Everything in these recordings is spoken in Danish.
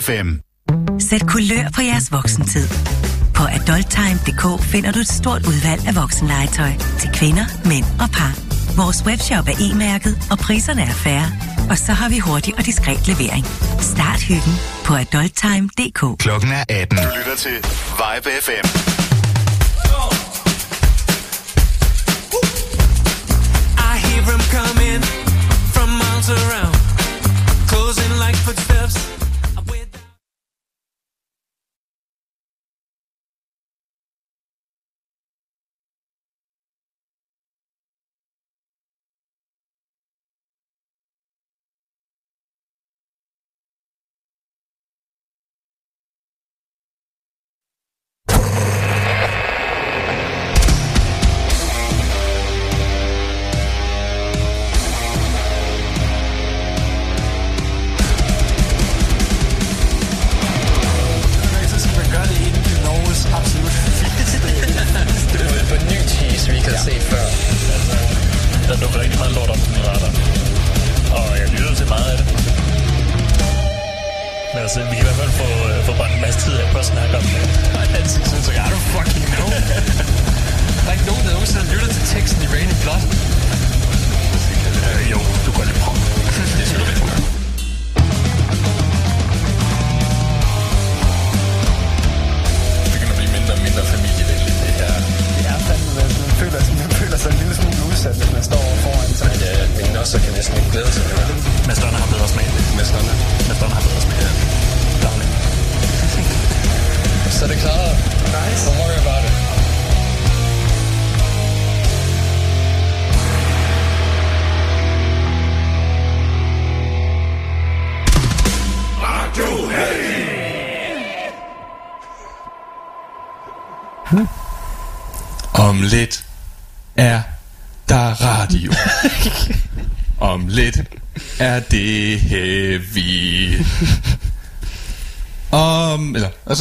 FM. Sæt kulør på jeres voksentid. På adulttime.dk finder du et stort udvalg af voksenlegetøj til kvinder, mænd og par. Vores webshop er e-mærket, og priserne er færre. Og så har vi hurtig og diskret levering. Start hyggen på adulttime.dk. Klokken er 18. Du lytter til Vibe FM. I hear them coming from miles around, closing like footsteps.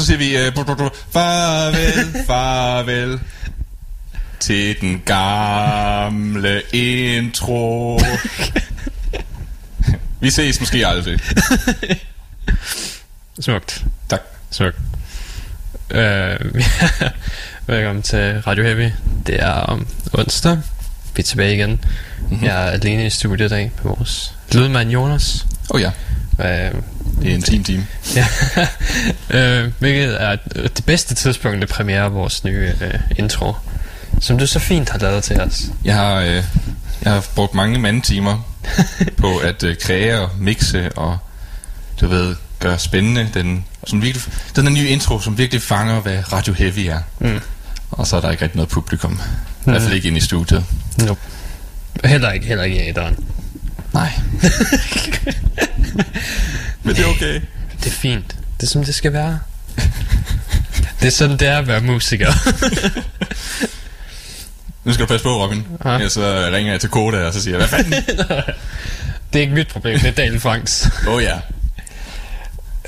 Så siger vi, bru, farvel, farvel til den gamle intro. vi ses måske aldrig. Smukt. Tak. Smukt. Øh, velkommen til Radio Heavy. Det er om onsdag. Vi er tilbage igen. Mm-hmm. Jeg er alene i studiet i dag med vores lydmand Jonas. Oh ja, Øh, det er en time time. ja. øh, hvilket er det bedste tidspunkt, det premiere vores nye øh, intro. Som du så fint har lavet til os. Jeg har, øh, jeg har brugt mange mandetimer på at øh, kreere og mixe og du ved, gøre spændende den, som virkelig, den er nye intro, som virkelig fanger, hvad Radio Heavy er. Mm. Og så er der ikke rigtig noget publikum. I hvert fald ikke inde i studiet. Nope. Heller ikke, heller ikke i æderen. Nej. Men det er okay. Det er fint. Det er som det skal være. det er sådan, det er at være musiker. Nu skal du passe på, Robin. Ja. Ja. så ringer jeg til Koda, og så siger jeg, hvad fanden? det er ikke mit problem, det er Daniel Franks. Åh oh, ja.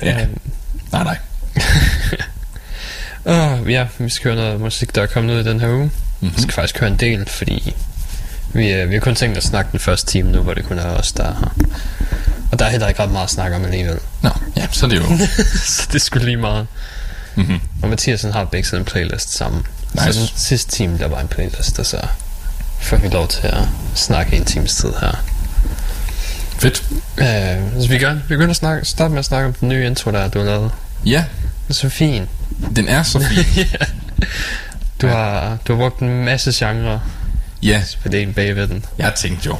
Ja. Øhm, Nej, nej. Åh, ja, vi skal høre noget musik, der er kommet ud i den her uge. Mm-hmm. Vi skal faktisk høre en del, fordi vi, øh, vi har kun tænkt at snakke den første time nu, hvor det kun er os, der er her. Og der er heller ikke ret meget at snakke om alligevel. Nå, ja, så er det jo. så det skulle lige meget. Mhm. Og Mathias han har begge sådan en playlist sammen. Nice. Så den sidste time, der var en playlist, og så får vi lov til at snakke en times tid her. Fedt. Øh, så vi kan vi begynder at snakke, starte med at snakke om den nye intro, der du har lavet. Ja, Det er så fint. den er så fin. ja. Du, har, du har brugt en masse genre Ja, det bagved den. jeg tænkte jo,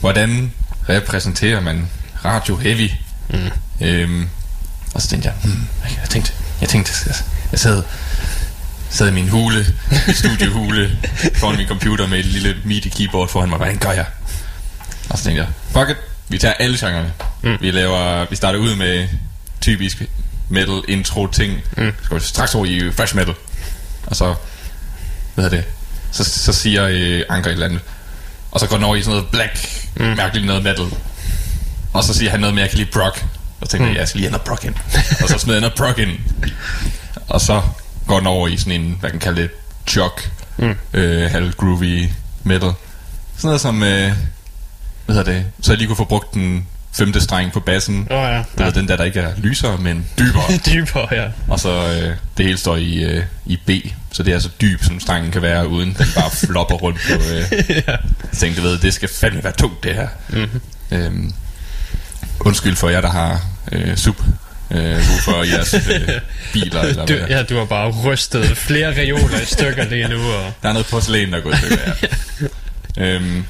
hvordan repræsenterer man Radio Heavy? Mm. Øhm, og så tænkte jeg, hmm, jeg tænkte, jeg tænkte, jeg, jeg sad, sad i min hule, studiehule, foran min computer med et lille MIDI keyboard foran mig. Hvordan gør jeg? Og så tænkte jeg, fuck it, vi tager alle genrerne. Mm. Vi laver, vi starter ud med typisk metal intro ting. Mm. Så går vi straks over i fresh metal. Og så, hvad hedder det? Så, så siger øh, Anker et eller andet. Og så går den over i sådan noget black, mm. mærkeligt noget metal. Og så siger han noget med, jeg kan lide Brock. Og så tænker mm. jeg, jeg skal lige have noget Brock ind. og så smider jeg noget Brock ind. Og så går den over i sådan en, hvad kan kalde det, jock, mm. øh, halv groovy metal. Sådan noget som, øh, hvad hedder det, så jeg lige kunne få brugt den femte streng på bassen. Oh, ja. Du ja. ved, den der, der ikke er lysere, men dybere. Dybere, ja. Og så øh, det hele står i, øh, i B, så det er så dyb, som strengen kan være, uden den bare flopper rundt på... Øh, ja. Jeg tænkte, du ved, det skal fandme være tungt, det her. Mm-hmm. Øhm, undskyld for jer, der har øh, sub øh, for jeres øh, biler, eller Du, hvad. ja, du har bare rystet flere reoler i stykker lige nu. Og... Der er noget porcelæn, der er gået i stykker, ja. øhm,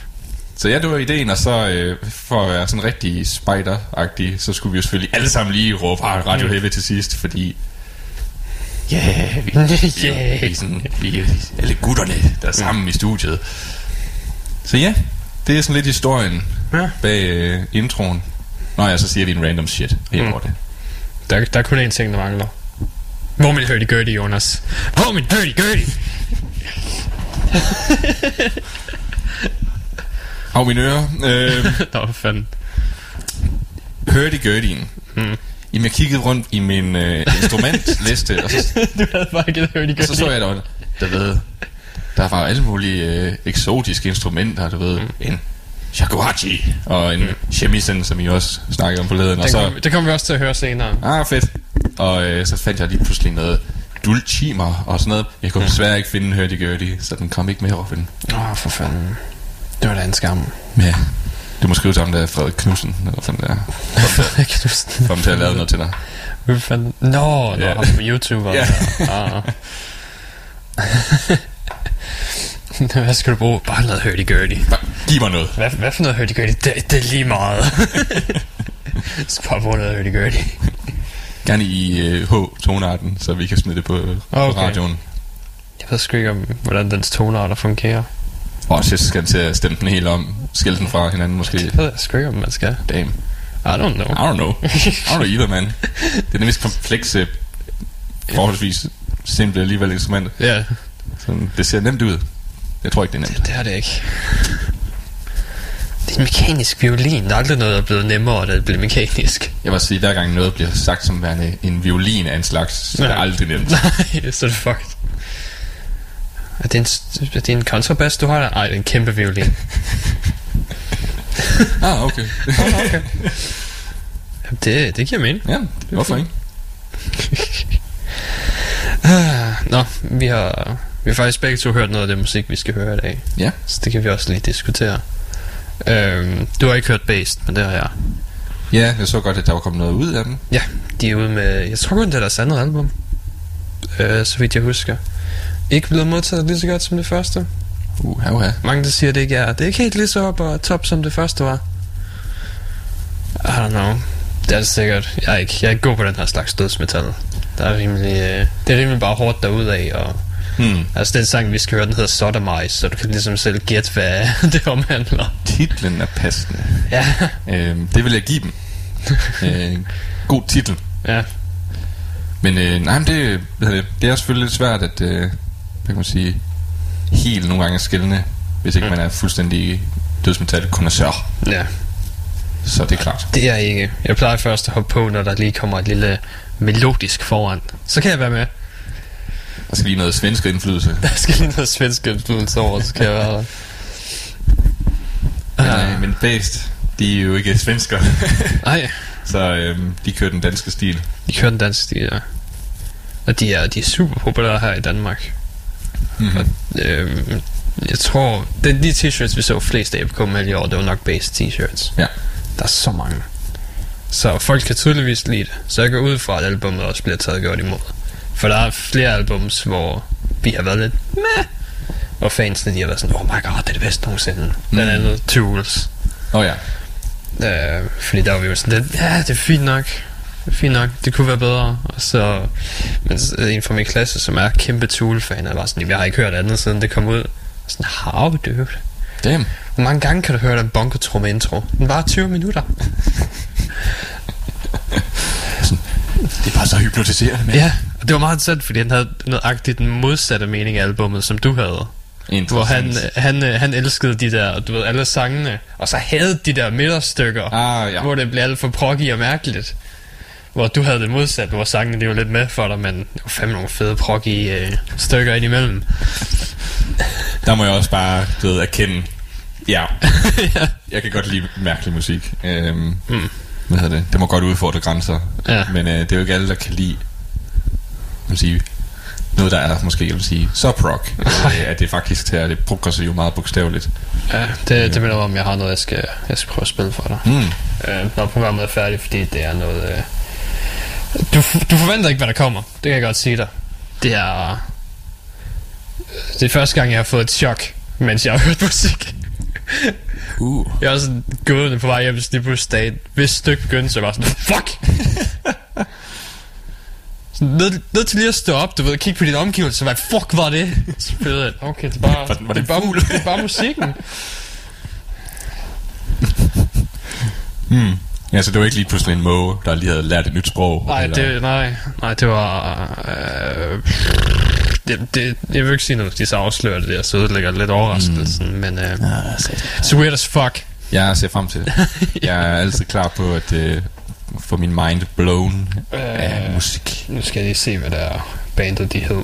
så ja, det var ideen, og så øh, for at være sådan rigtig spider-agtig, så skulle vi jo selvfølgelig alle sammen lige råbe "Ah, Radio Heavy til sidst, fordi ja, yeah, vi, vi, Yeah. vi, er sådan, vi alle gutterne, der er sammen i studiet. Så ja, det er sådan lidt historien Ja. bag øh, introen. Nå ja, så siger vi en random shit, jeg Mm. det. Der, der er kun én ting, der mangler. Hvor min hurdy-gurdy, Jonas? Hvor min hurdy-gurdy? Af mine ører. Øh, Nå, hvad fanden. hørte Gurdien. Mm. Jamen, jeg kiggede rundt i min øh, instrumentliste, og så, Du havde bare ikke hurdy-gurdy. og så så jeg, der der ved, der var alle mulige øh, eksotiske instrumenter, du ved, mm. en shakuhachi, og en mm. shamisen, som I også snakkede om forleden, og Det, så, kommer, det kommer vi også til at høre senere. ah, fedt, og øh, så fandt jeg lige pludselig noget dulcimer og sådan noget. Jeg kunne desværre ikke finde en hurdy-gurdy, så den kom ikke med den. Åh, oh, for fanden. Det var da en skam. Ja, du må skrive til ham der, Frederik Knudsen, eller sådan der, Knudsen. for ham til at lave noget til dig. Hvad fanden? Nå, nå Ja. ham på YouTube. Ja. ah. Hvad skal du bruge? Bare noget hurdy-gurdy. Giv mig noget. Hvad, hvad for noget hurdy-gurdy? Det, det er lige meget. Så bare bruge noget hurdy-gurdy. Gerne i øh, H-tonarten, så vi kan smide det på, okay. på radioen. Jeg ved sgu ikke, om, hvordan dens tonarter fungerer. Og så skal den til at stemme den helt om. Skille den fra hinanden måske. Det ved jeg sgu ikke, om man skal. Damn. I don't know. I don't know. I don't know either, man. Det er nemlig komplekse, forholdsvis simple alligevel instrument. Ja, Så det ser nemt ud. Jeg tror ikke, det er nemt. det er det ikke. Det er en mekanisk violin. Der er aldrig noget, der er blevet nemmere, da det bliver mekanisk. Jeg vil sige, hver gang noget bliver sagt som værende en violin af en slags, så er det aldrig nemt. Nej, så er det fucked. Er det en, er det en kontrabas, du har der? Ej, det er en kæmpe violin. Ah, okay. okay. Jamen, det, det giver mening. ja, hvorfor ikke? Ah, Nå, vi har, vi har faktisk begge to hørt noget af det musik, vi skal høre i dag. Ja. Så det kan vi også lige diskutere. Øhm, du har ikke hørt Based, men det har jeg. Ja, jeg så godt, at der var kommet noget ud af den. Ja, de er ude med... Jeg tror kun, det er deres andet album. Øh, så vidt jeg husker. Ikke blevet modtaget lige så godt som det første. Uh, her, her. Mange der siger, det ikke er. Det er ikke helt lige så op og top, som det første var. I don't know. Det er det sikkert. Jeg er ikke, jeg er ikke god på den her slags dødsmetal. Der er rimelig, øh, det er rimelig bare hårdt derudad, og Hmm. altså den sang, vi skal høre, den hedder Sodomize, så du kan ligesom selv gætte, hvad det omhandler. Titlen er passende. Ja, Øhm, det vil jeg give dem. øh, god titel. ja. Men øh, nej, men det, det, er selvfølgelig lidt svært at, øh, kan man sige, helt nogle gange skældende, hvis ikke Mm. man er fuldstændig dødsmetal connoisseur. ja. Så det er klart. Det er jeg ikke. Jeg plejer først at hoppe på, når der lige kommer et lille melodisk foran. Så kan jeg være med. Der skal lige noget svensk indflydelse. Der skal lige noget svensk indflydelse over, så kan jeg være der. Men, øh, men Based, de er jo ikke svensker. Ej, så øh, de kører den danske stil. de kører den danske stil, ja. Og de er, de er super populære her i Danmark. Mm-hmm. Øhm, jeg tror, det er de t-shirts, vi så flest af på KML i år, det var nok base t-shirts. Ja. Der er så mange. Så folk kan tydeligvis lide det. Så jeg går ud fra, at albumet også bliver taget godt imod. For der er flere albums, hvor vi har været lidt meh. Og fansene, de har været sådan, oh my god, det er det bedste nogensinde. Mm. Blandt andet Tools. Åh oh, ja. Øh, fordi der var vi jo sådan lidt, ja, det er fint nok. Fint nok, det kunne være bedre. Og så, men så en fra min klasse, som er kæmpe Tool-fan, er bare sådan, jeg har ikke hørt andet, siden det kom ud. Sådan, how, dude? Damn. Hvor mange gange kan du høre den bongo intro? Den var 20 minutter. Det er bare så hypnotiserende, med. Ja, og det var meget sandt, fordi han havde noget agtigt den modsatte mening af albummet, som du havde. Hvor han, han, øh, han elskede de der, du ved, alle sangene, og så havde de der midterstykker, Ah, ja. hvor det blev alt for proggy og mærkeligt. Hvor du havde det modsatte, hvor sangene de var lidt med for dig, men det var fandme nogle fede proggy øh, stykker indimellem. Der må jeg også bare, du ved, erkende, Ja. Jeg kan godt lide mærkelig musik. Øhm, mm. Hvad hedder det? Det må godt udfordre grænser. Ja. Men øh, det er jo ikke alle, der kan lide vil sige, noget, der er måske, jeg vil sige, så rock. øh, at det faktisk tager det progressive meget bogstaveligt. Ja, det, det minder om, jeg har noget, jeg skal, jeg skal prøve at spille for dig. Mm. Øh, når programmet er færdigt, fordi det er noget... Øh, du, du forventer ikke, hvad der kommer. Det kan jeg godt sige dig. Det er... Det er første gang, jeg har fået et chok, mens jeg har hørt musik. Uh. Jeg var sådan gående på vej hjem til Snibusdagen. Hvis stykke begyndte, så var jeg sådan, fuck! Ned, ned til lige at stå op, du ved, kigge på din omgivelser, hvad fuck var det? Så jeg, okay, det er bare, Var- var det det, er bare, det er bare musikken. Mm. Ja, så det var ikke lige pludselig en måge, der lige havde lært et nyt sprog. Nej, eller- det, nej, nej, det var... Øh, det, det, jeg vil ikke sige noget, de så afslører det der, så ødelægger det lidt overraskelsen, mm. men... Øh, så weird as fuck. Jeg ser frem til det. Jeg er altid klar på at øh, få min mind blown af Øh. musik. Nu skal jeg lige se, hvad der er bandet, de hed.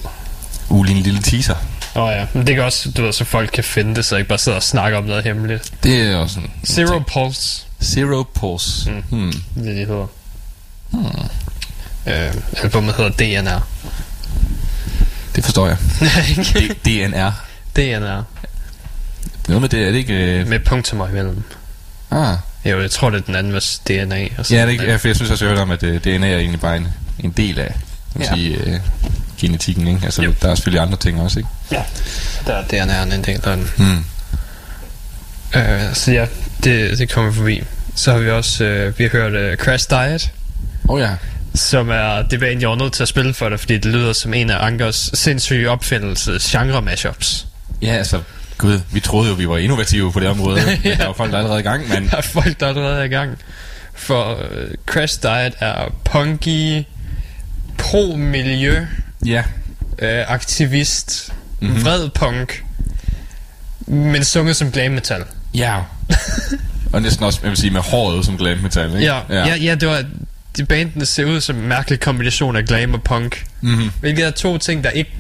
Uh, lige en lille teaser. Åh oh, ja, men det kan også, du ved, så folk kan finde det, så jeg ikke bare sidder og snakker om noget hemmeligt. Det er også en... Zero Pulse, Zero Pulse. Mm. Hmm. det de hedder. Hmm. Øh, albumet hedder DNR. Det forstår jeg. D- DNR. DNR, Noget med det, er det ikke... Øh... med punktummer imellem. Ah. Jo, jeg tror, det er den anden, hvis DNA. Og så Ja, det er ikke, ja, for jeg synes også, jeg hørte om, at øh, DNA er egentlig bare en, en del af kan Ja. sige, øh, genetikken. Ikke? Altså, Jo. der er selvfølgelig andre ting også, ikke? Ja, der er DNR en del af den. Hmm. Øh, så ja, det, det kommer forbi. Så har vi også, øh, vi har hørt øh, Crash Diet, Oh ja. som er, det var egentlig, jeg var nødt til at spille for dig, fordi det lyder som en af Ankers sindssyge opfindelse genre mashups. Ja, altså, gud, vi troede jo, vi var innovative på det område. Men der er jo folk, der er allerede i gang, men... Der er folk, der er allerede er i gang. For øh, Crash Diet er punky, pro-miljø, Ja. øh, aktivist, Mhm. mm-hmm. vred punk, men sunget som glam metal. Ja. og næsten også, jeg vil sige, med håret som glam metal, ikke? Ja, ja. ja, ja det var... De bandene ser ud som en mærkelig kombination af glam og punk. Mm-hmm. Hvilket er to ting, der ikke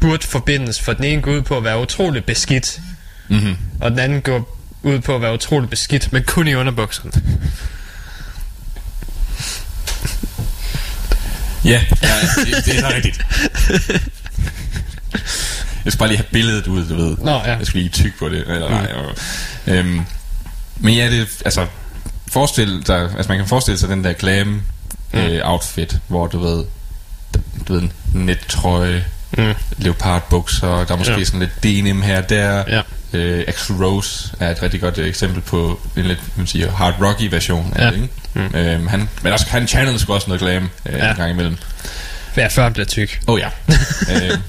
burde forbindes, for den ene går ud på at være utrolig beskidt, Mm-hmm. og den anden går ud på at være utrolig beskidt, men kun i underbukserne. Ja, ja det, det er så rigtigt. Jeg skal bare lige have billedet ud, du ved. Nå, ja. Jeg skal lige tykke på det. Eller, nej, og, øhm, men ja, det altså... Forestil dig, altså man kan forestille sig den der glam øh, outfit, hvor du ved, du ved, nettrøje, Mm. leopardbukser, der er måske Ja. sådan lidt denim her og der. Ja. Øh, Axl Rose er et rigtig godt øh, eksempel på en lidt, man siger, hard rocky version af Ja. det, ikke? Mm. Øhm, han, men også, han channelede sgu også noget glam øh, Ja. en gang imellem. Ja, før han bliver tyk. Oh ja. øhm,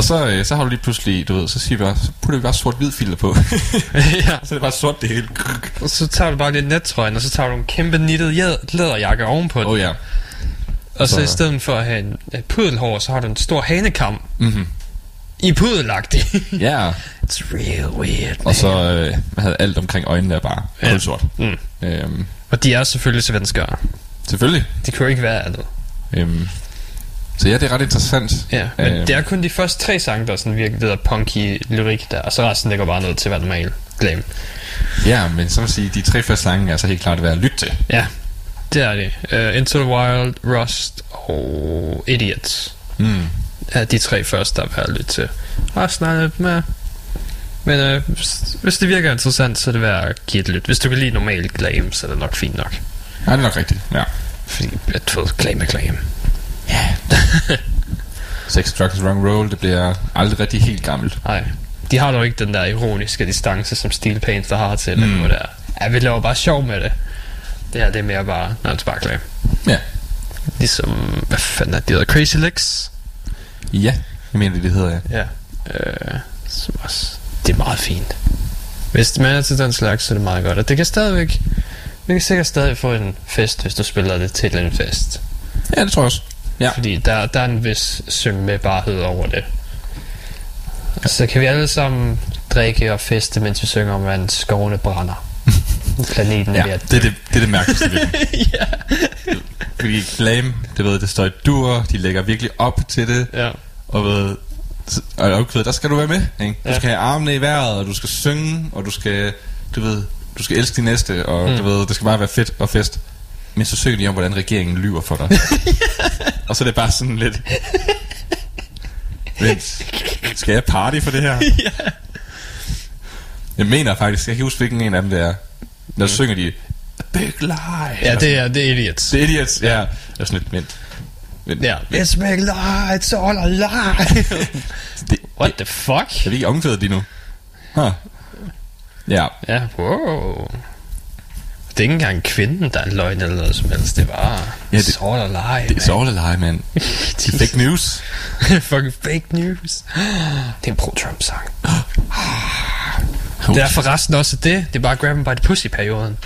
og så, øh, så har du lige pludselig, du ved, så siger vi bare, så putter vi bare sort-hvid filter på. ja. så er det bare sort det hele. Og så tager du bare lidt nettrøjen, og så tager du en kæmpe nittet læderjakke ovenpå den. Oh ja. og så så- i stedet for at have en et pudelhår, så har du en stor hanekam Mm-hmm. i pudelagtig. Ja. It's real weird. Og så øh, hvad havde alt omkring øjnene er bare Ja. kulsort. Mm. Øhm, Og de er selvfølgelig svenskere. selvfølgelig. De kunne ikke være andet. Øhm, så ja, det er ret interessant. Ja, men Øhm. det er kun de første tre sange, der er sådan virkelig det der punky lyrik der, og så resten det går bare ned til at være normal glam. Ja, men vil jeg sige, de tre første sange er så helt klart værd at lytte til. Ja, det er det. Uh, Into the Wild, Rust og Idiots Mm. er de tre første, der er værd at lytte til. Resten er lidt med. Men uh, hvis, hvis det virker interessant, så er det værd at give et lyt. Hvis du kan lide normal glam, så er det nok fint nok. Ja, det er nok rigtigt. Ja. Fordi at ved, glam er glam. Sex, Drugs, Wrong Roll, det bliver aldrig rigtig helt gammelt. Nej. De har dog ikke den der ironiske distance, som Steel Paint der har til det. Mm. Mm. Der. Ja, vi laver bare sjov med det. Det her, det er mere bare, det glam. Ja. Ligesom, hvad fanden er det, de hedder? Crazy Legs? Ja, jeg mener det, det hedder, ja. Ja. Øh, som også, det er meget fint. Hvis man er til den slags, så er det meget godt. Og det kan stadigvæk, vi kan sikkert stadig få en fest, hvis du spiller det til en fest. Ja, det tror jeg også. Ja. Fordi der, der er en vis syng med barhed over det. Så kan vi alle sammen drikke og feste, mens vi synger om, at skovene brænder. Planeten er Ja, ved at det er det, det, er det mærkeligste ja. Fordi glam, det ved, det står i dur, de lægger virkelig op til det, ja. og ved, og okay, der skal du være med, ikke? Du Ja. skal have armene i vejret, og du skal synge, og du skal, du ved, du skal elske din næste, og mm. du ved, det skal bare være fedt og fest. Men så søger de om, hvordan regeringen lyver for dig. og så er det bare sådan lidt... Vent, skal jeg party for det her? Jeg mener faktisk, jeg kan huske, hvilken en af dem det er. Når så synger de, A big lie. Ja, det er, det er idiots. Det er idiots, ja. Jeg er sådan lidt, vent. vent Ja. vent. It's big lie, it's all a lie. Det, What the fuck? er vi ikke omkvædet lige nu? Huh. Ja, Ja, wow. Det er ikke engang kvinden, der er en løgn eller noget som helst. Det var Ja, det- it's all a lie, det er så a lie, man. Det er fake news. Fucking fake news. Det er en pro-Trump-sang. Det er forresten også det. Det er bare grab by the pussy-perioden.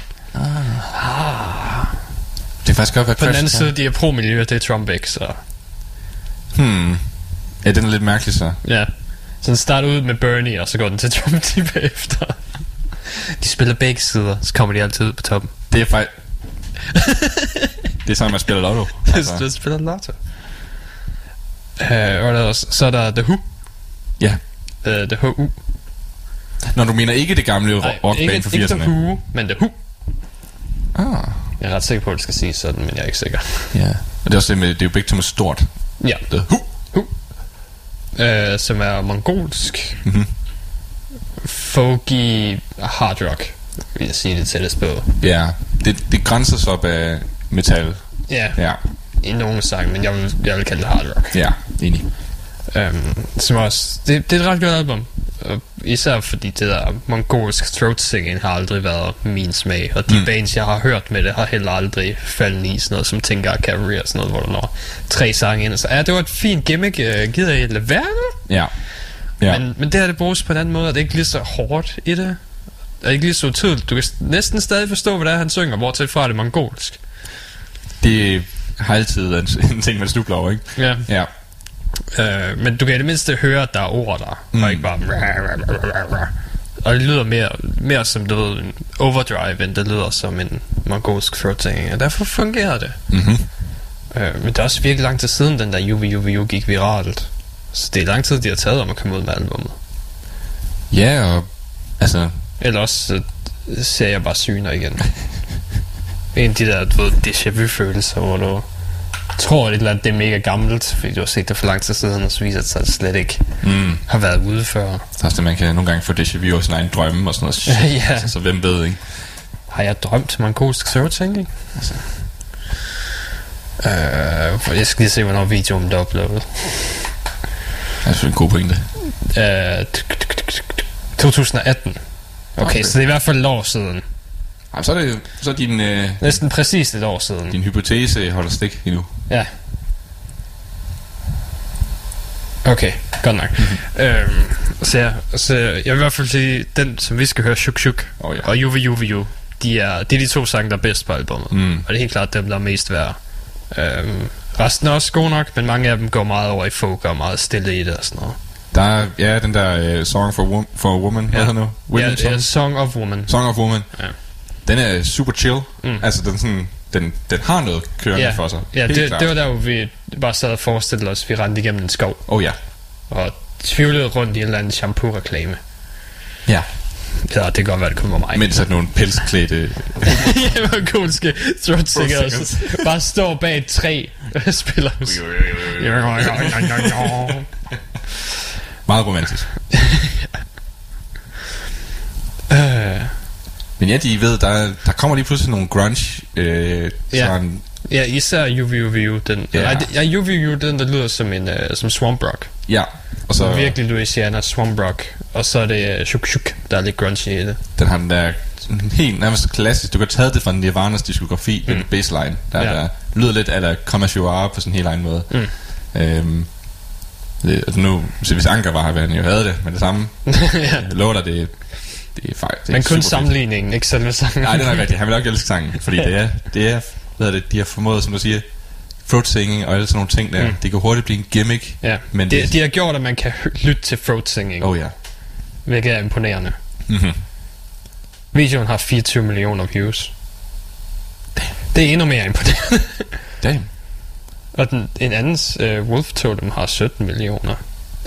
Det kan faktisk godt være På den anden side, de er pro-miljø, det er Trump ikke, så... Hmm. Ja, den er lidt mærkelig så. Ja. Så den starter ud med Bernie, og så går den til Trump lige bagefter. De spiller begge sider, så kommer de altid ud på toppen. Det er faktisk... det er sådan, man spiller lotto. Altså. Det spiller lotto. Uh, der også? Så er der The Who. Ja. Uh, The Who. Når du mener ikke det gamle Nej, rockband fra ikke The 80'erne. Who, men The Who. Ah, Jeg er ret sikker på, at det skal sige sådan, men jeg er ikke sikker. ja. Og det er også det med, det er jo begge to med stort. Ja. The Who. Uh, som er mongolsk. Mhm. Folky hard rock, vil jeg sige det tættest på. Ja, det, det grænser sig op af metal. Ja, Ja, i nogle sange, men jeg vil, jeg vil kalde det hard rock. ja, enig. Um, som også, det, det er et ret godt album. Og især fordi det der mongolsk throat singing har aldrig været min smag. Og de mm. bands, jeg har hørt med det, har heller aldrig faldet i sådan noget som Tinker Cavalry og sådan noget, hvor der når tre sange ind. Og så, ja, det var et fint gimmick. Uh, gider I lade være? Ja. Ja. Men, men det her, det bruges på en anden måde, og det er ikke lige så hårdt i det. Det er ikke lige så tydeligt. Du kan næsten stadig forstå, hvad det er, han synger, bortset fra det mongolsk. Det har altid en, en ting, man snubler over, ikke? Ja. Ja. Øh, men du kan i det mindste høre, at der er ord der, mm. og ikke bare... Og det lyder mere, mere som du ved, en overdrive, end det lyder som en mongolsk throat singing, og derfor fungerer det. Mm-hmm. Øh, men det er også virkelig lang tid siden, den der Juvi Juvi Ju gik viralt. Så det er lang tid, de har taget om at komme ud med albummet. Ja, og altså, Eller også så ser jeg bare syner igen. en af de der, du ved, déjà vu-følelser, hvor du tror, at et eller andet det er mega gammelt, fordi du har set det for lang tid siden, og så viser det sig, at det slet ikke mm, har været ude før. der er også det, man kan nogle gange få déjà vu og sin egen drømme og sådan noget. Shit, Ja. altså, så hvem ved, ikke? Har jeg drømt mongolsk searching? Altså. Øh, jeg skal lige se, hvornår videoen bliver uploadet. Altså, en god pointe. Øh, tuk, tuk, tuk, tuk, 2018. Okay, Okay. så det er i hvert fald et år siden. Ej, så er det så er din, øh, Næsten præcis et år siden. din hypotese holder stik endnu. Ja. Okay, godt nok. Mm-hmm. Øhm, så, jeg, så jeg vil i hvert fald sige, den som vi skal høre, Shuk Shuk Åh, ja. og Juve Juve Ju, de er, det er de to sange, der er bedst på albumet. Mm. Og det er helt klart dem, der er mest værd. Øhm, resten er også gode nok, men mange af dem går meget over i folk og meget stille i det og sådan noget. Der er, ja, den der uh, Song for, wom- for a Woman, hvad Ja. hedder den nu? Women ja, song? ja, Song of Woman. Song of Woman. Ja. Den er super chill. Mm. Altså, den, sådan, den, den har noget kørende Ja, for sig. ja det, klart. det var der, hvor vi bare sad og forestillede os, at vi rendte igennem en skov Oh ja. og tvivlede rundt i en eller anden shampoo-reklame. Ja. Ja, det kan godt være, det kommer mig. Men så nogle pelsklædte... ja, mongolske throat bare står bag et træ og spiller musik. Meget romantisk. Men ja, de ved, der, der kommer lige pludselig nogle grunge... Øh, Ja. sådan, ja, især UVU, den, Ja. Nej, ja, UVU, den der lyder som en uh, som Swamp Rock. ja. Og så virkelig Louisiana Swamp Rock. Og så er det uh, Shuk Shuk, der er lidt grunge i det. den har den der helt nærmest klassisk. Du kan tage det fra Nirvanas diskografi, mm. den baseline. Der, Ja. der lyder lidt You Are på sådan en helt egen måde. Mm. Øhm, det, altså nu, så hvis Anker var her, han jo have det med det samme. ja. Jeg lover dig, det, det er faktisk... Men kun sammenligningen, ikke selve sangen. Nej, det er nok rigtigt. Han vil nok elske sangen, fordi det er, det er, hvad er det, de har formået, som du siger, throat singing og alle sådan nogle ting der. Mm. Det kan hurtigt blive en gimmick. Ja, Men det- det, de har gjort, at man kan lytte til throat singing, oh. Ja. hvilket er imponerende. Mm-hmm. Videoen har 24 millioner views. Det er endnu mere imponerende. Damn. Og den, en andens uh, Wolf Totem har 17 millioner.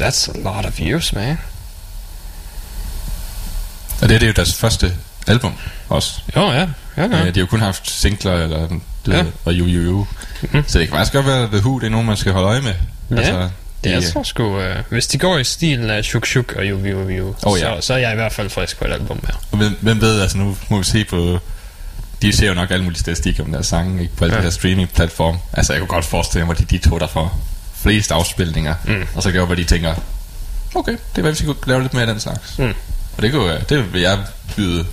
That's a lot of views, man. Og det, her, det er jo deres første album også. Jo, ja. Ja, Ja. ja. Øh, de har jo kun haft singler eller, du Ja. og ju, ju, ju. Mhm. Så det kan faktisk godt være, at The Who det er nogen, man skal holde øje med. Altså, Ja, Det de, jeg tror sgu, uh, hvis de går i stilen af Shuk Shuk og Juvi Juvi Ju, Oh, ja. så, så er jeg i hvert fald frisk på et album her. Og hvem, hvem ved, altså nu må vi se på... De ser jo nok alle mulige statistikker om deres sange ikke, på alle ja. de her streaming-platform. Altså jeg kunne godt forestille mig, at de, de to, der får flest afspilninger. Mm. Og så gør, hvad de tænker, okay, det er hvad vi skal lave lidt mere af den slags. Mm. Og det, kunne, det vil jeg byde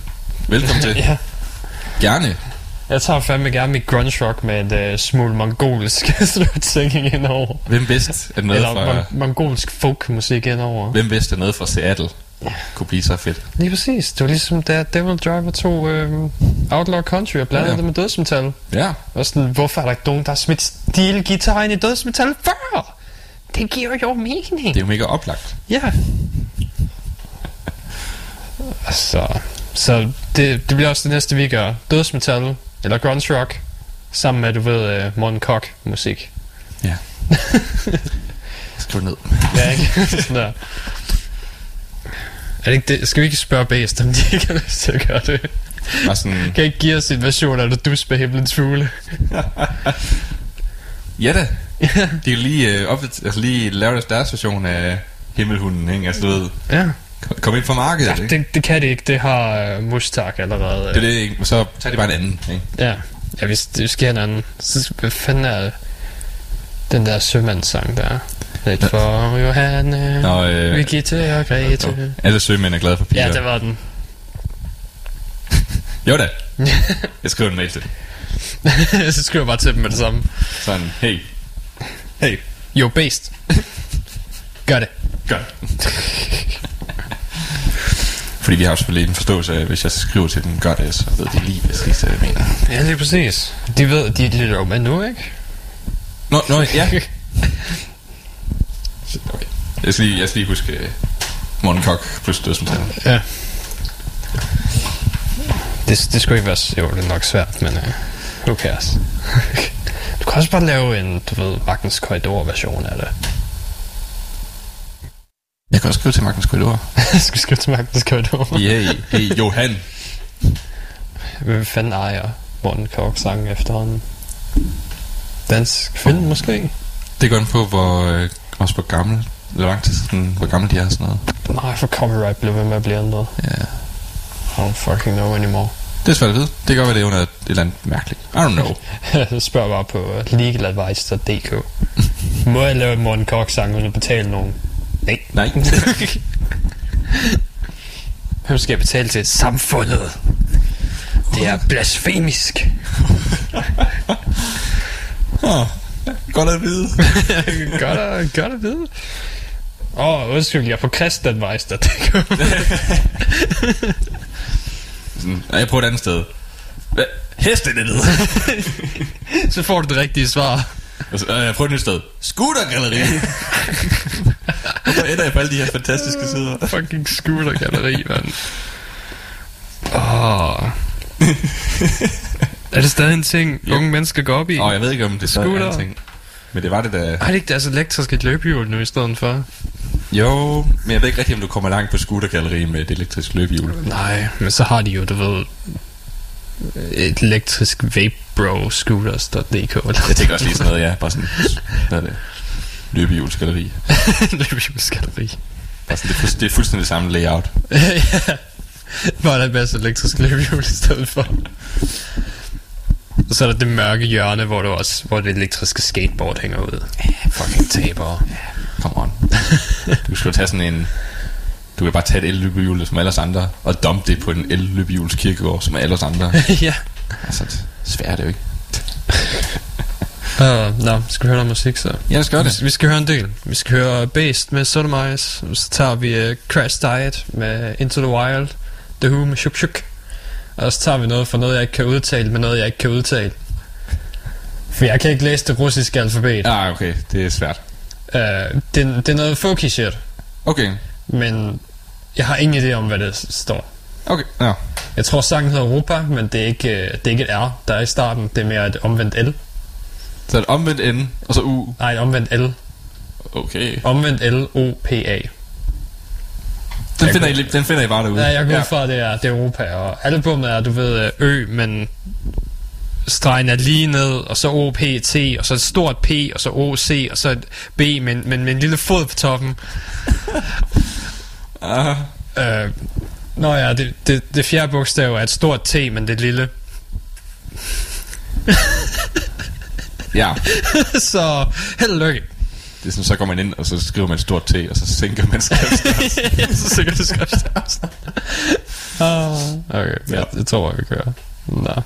velkommen til. ja. Gerne. Jeg tager fandme gerne mit grunge rock med et uh, smule mongolsk slutsinging indover. Hvem vidste, at noget Eller fra... mon- mongolsk folkmusik indover. Hvem vidste, at noget fra Seattle kunne blive så fedt? Lige præcis. Det var ligesom, da Devil Driver tog uh, Outlaw Country og blandede Ja. det med dødsmetal. Ja. Og sådan, hvorfor er der ikke nogen, der har smidt stilgitar ind i dødsmetal før? Det giver jo mening. Det er jo mega oplagt. Ja. Så, så det, det bliver også det næste, vi gør. Dødsmetal, eller grunge rock, sammen med, du ved, uh, Mon Cock musik. Ja. Skriv ned. Ja, ikke? Sådan der. Er det ikke det? Skal vi ikke spørge Bæst, om de ikke har lyst til at gøre det? Bare sådan, Kan ikke give os en version af det dus med himlens fugle? ja da. De kan lige, øh, op, altså lige lave deres version af Himmelhunden, ikke? Altså, du ved, Ja. Kom- ind på markedet, ja ikke? det, det kan det ikke. Det har uh, Mustak allerede. Det er det, ikke? Og så tager de bare en anden, ikke? Ja, ja hvis det skal en anden. Så hvad fanden er den der sømandssang der? Lidt for Johanne, Nå, øh, Birgitte og Grete. Alle sømænd er glade for piger. Ja, det var den. Jo da. Jeg skriver en mail til dem. så skriver jeg bare til dem med det samme. Sådan, hey. Hey. Jo, Bæst. Gør det. Gør det. Fordi vi har jo selvfølgelig en forståelse af, at hvis jeg skriver til dem, gør det, så ved de lige præcis, hvad jeg mener. Ja, lige præcis. De ved, de lytter jo med nu, ikke? Nå, nå, ja. Okay. Jeg skal lige, jeg skal lige huske uh, Morten Kok plus dødsmetal. Ja. Det, det skulle ikke være... Jo, det er nok svært, men... Uh, who cares? du kan også bare lave en, du ved, Magnus Korridor-version af det. Jeg kan også skrive til Magnus Korridor. Jeg skal skrive til Magnus Korridor. Hey, hey, Johan. Hvem fanden ejer Morten Kork sangen efterhånden? Dansk film, måske? Det går an på, hvor, øh, også hvor gammel, hvor lang tid siden, hvor gammel de er sådan noget. Nej, for copyright blev ved med at blive ændret. Ja. I don't fucking know anymore. Det er svært at vide. Det kan godt være, det er under et eller andet mærkeligt. I don't know. Jeg spørger bare på legaladvice.dk. Må jeg lave en Morten Kork sang uden at betale nogen? Nej. Nej. Hvem skal jeg betale til? Samfundet. Det er blasfemisk. oh, godt at vide. godt, at, godt at vide. Åh, oh, undskyld, jeg er på kristenadvice.dk. Sådan, "Nej, jeg prøver et andet sted. Hvad? Hestenettet. Så får du det rigtige svar. Og så, "Øh, jeg prøver et nyt sted. Scootergalleri. Hvorfor ender jeg på alle de her fantastiske sider? Fucking scootergalleri, mand. Åh. Oh. er det stadig en ting, unge mennesker går op i? Og jeg ved ikke, om det så er en ting. Men det var det da... Har det ikke deres elektriske løbehjul nu i stedet for? Jo, men jeg ved ikke rigtig, om du kommer langt på scootergalleri med et elektrisk løbehjul. Nej, men så har de jo, du ved, et elektrisk vapebro scooters.dk. Jeg tænker også lige sådan noget, ja. Bare sådan, hvad er det? Løbehjulsgalleri. Løbehjulsgalleri. Sådan, det, er, det er fuldstændig det samme layout. ja. Bare der en masse elektrisk løbehjul i stedet for. Og så er der det mørke hjørne, hvor, du også, hvor det elektriske skateboard hænger ud. Fucking taber. Come on. Du skal jo tage sådan en... Du kan bare tage et elløbehjul som alle os andre, og dumpe det på en elløbehjuls kirkegård som alle os andre. ja. Altså, svært er det jo ikke. Uh, nå, skal vi høre noget musik så? Ja, gøre Vi, det. vi skal høre en del. Vi skal høre Based med Sodomize. Så tager vi uh, Crash Diet med Into the Wild. The Who med Shuk Shuk. Og så tager vi noget for noget, jeg ikke kan udtale, med noget, jeg ikke kan udtale. For jeg kan ikke læse det russiske alfabet. Ah, okay. Det er svært. Uh, det, det er noget folky shit. Okay. Men jeg har ingen idé om, hvad det står. Okay. Ja. Jeg tror, sangen hedder Europa, men det er ikke, øh, det er ikke et R, der er i starten. Det er mere et omvendt L. Så et omvendt ende, og så U. Nej, omvendt L. Okay. Omvendt L-O-P-A. Den finder, I, lige- den finder I bare derude. Ja, jeg går ud fra, det er, det er Europa, og albumet er, du ved, Ø, men stregen er lige ned, og så O-P-T, og så et stort P, og så O-C, og så et B, men, men med en lille fod på toppen. Ah, Øh, nå ja, det, det, det fjerde bogstav er et stort T, men det lille. ja. så held og lykke. Det er sådan, så går man ind, og så skriver man et stort T, og så sænker man skriftstørrelsen. så sikkert det skriftstørrelsen. Ah, okay, ja, det tror jeg, kører. Nå.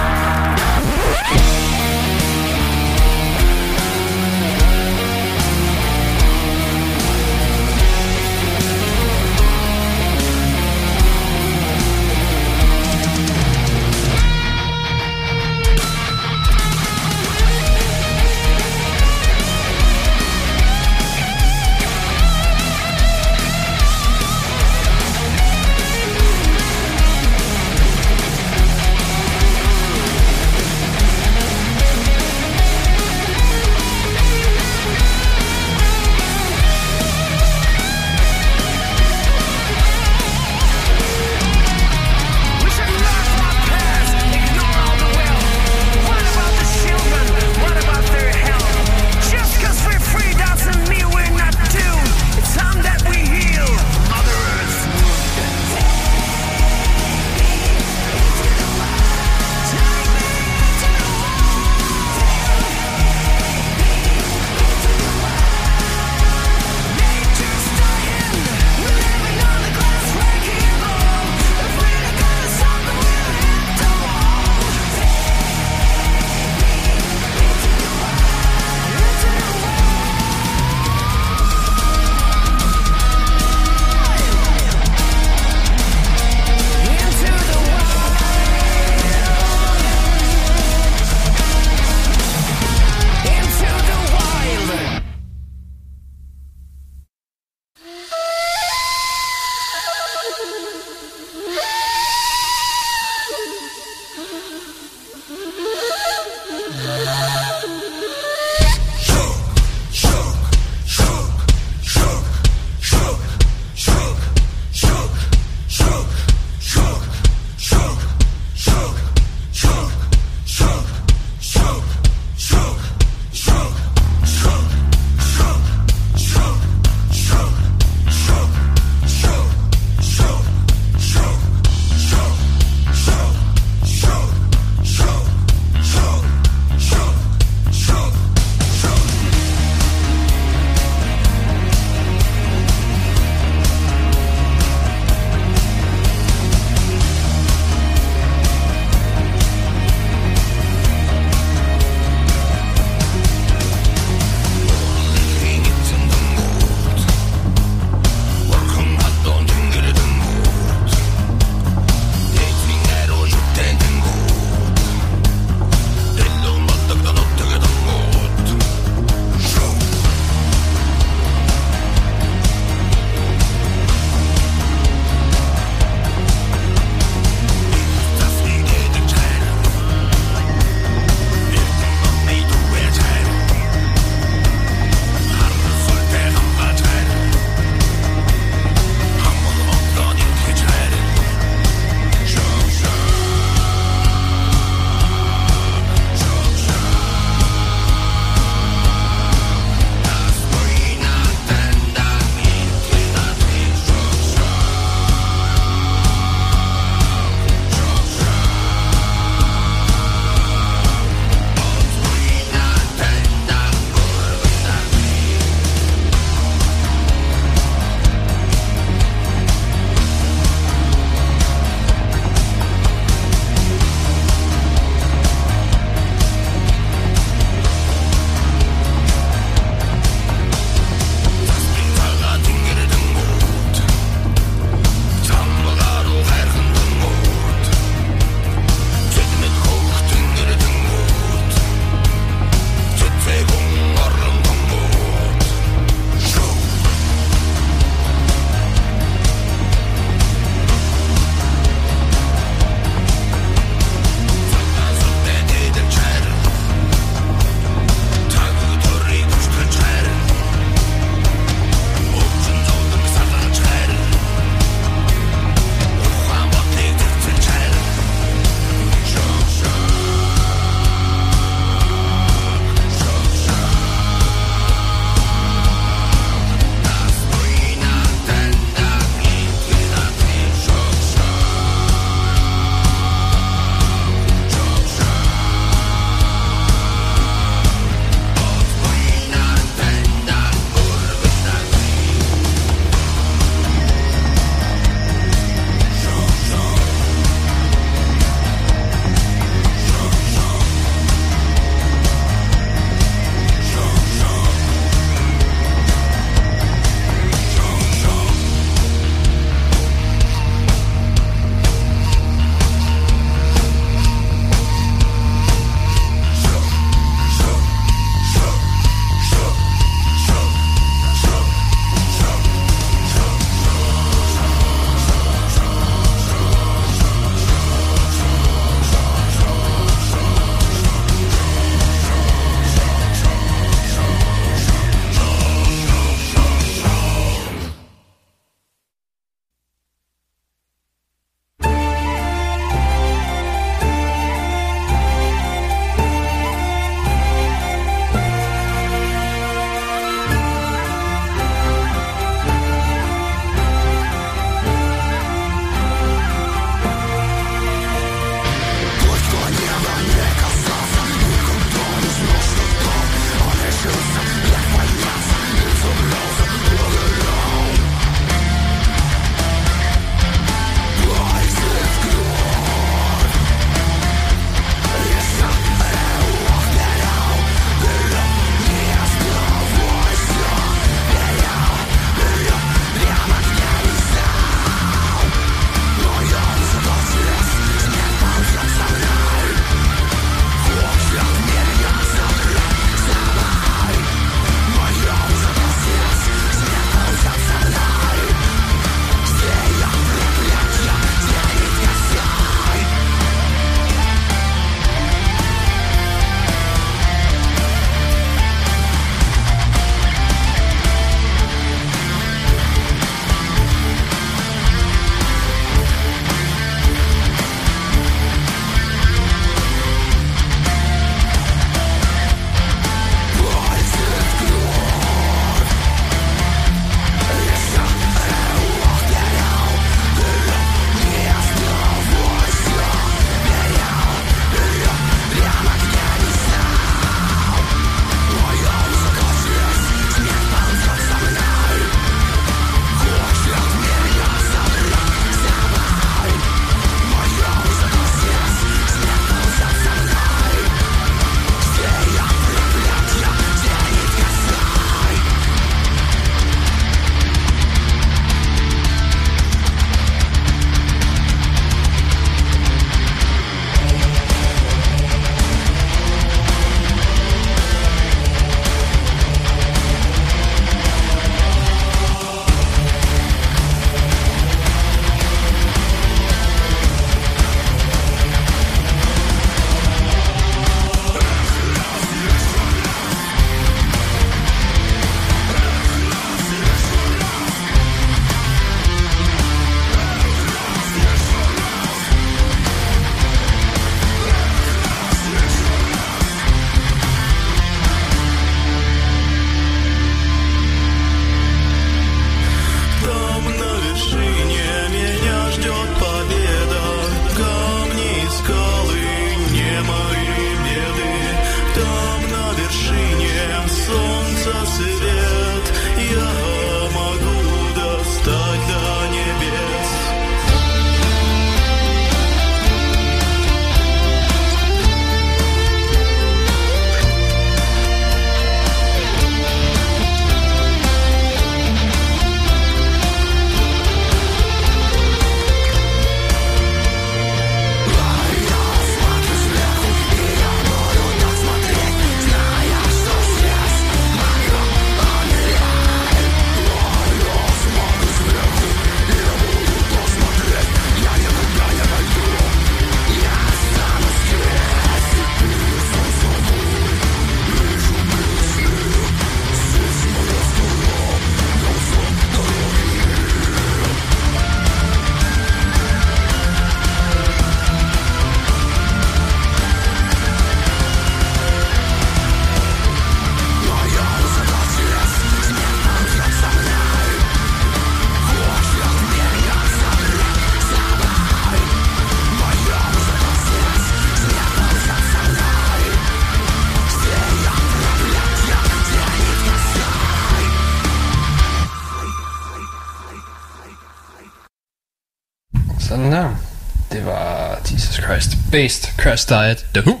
Based, Crash Diet, The Who.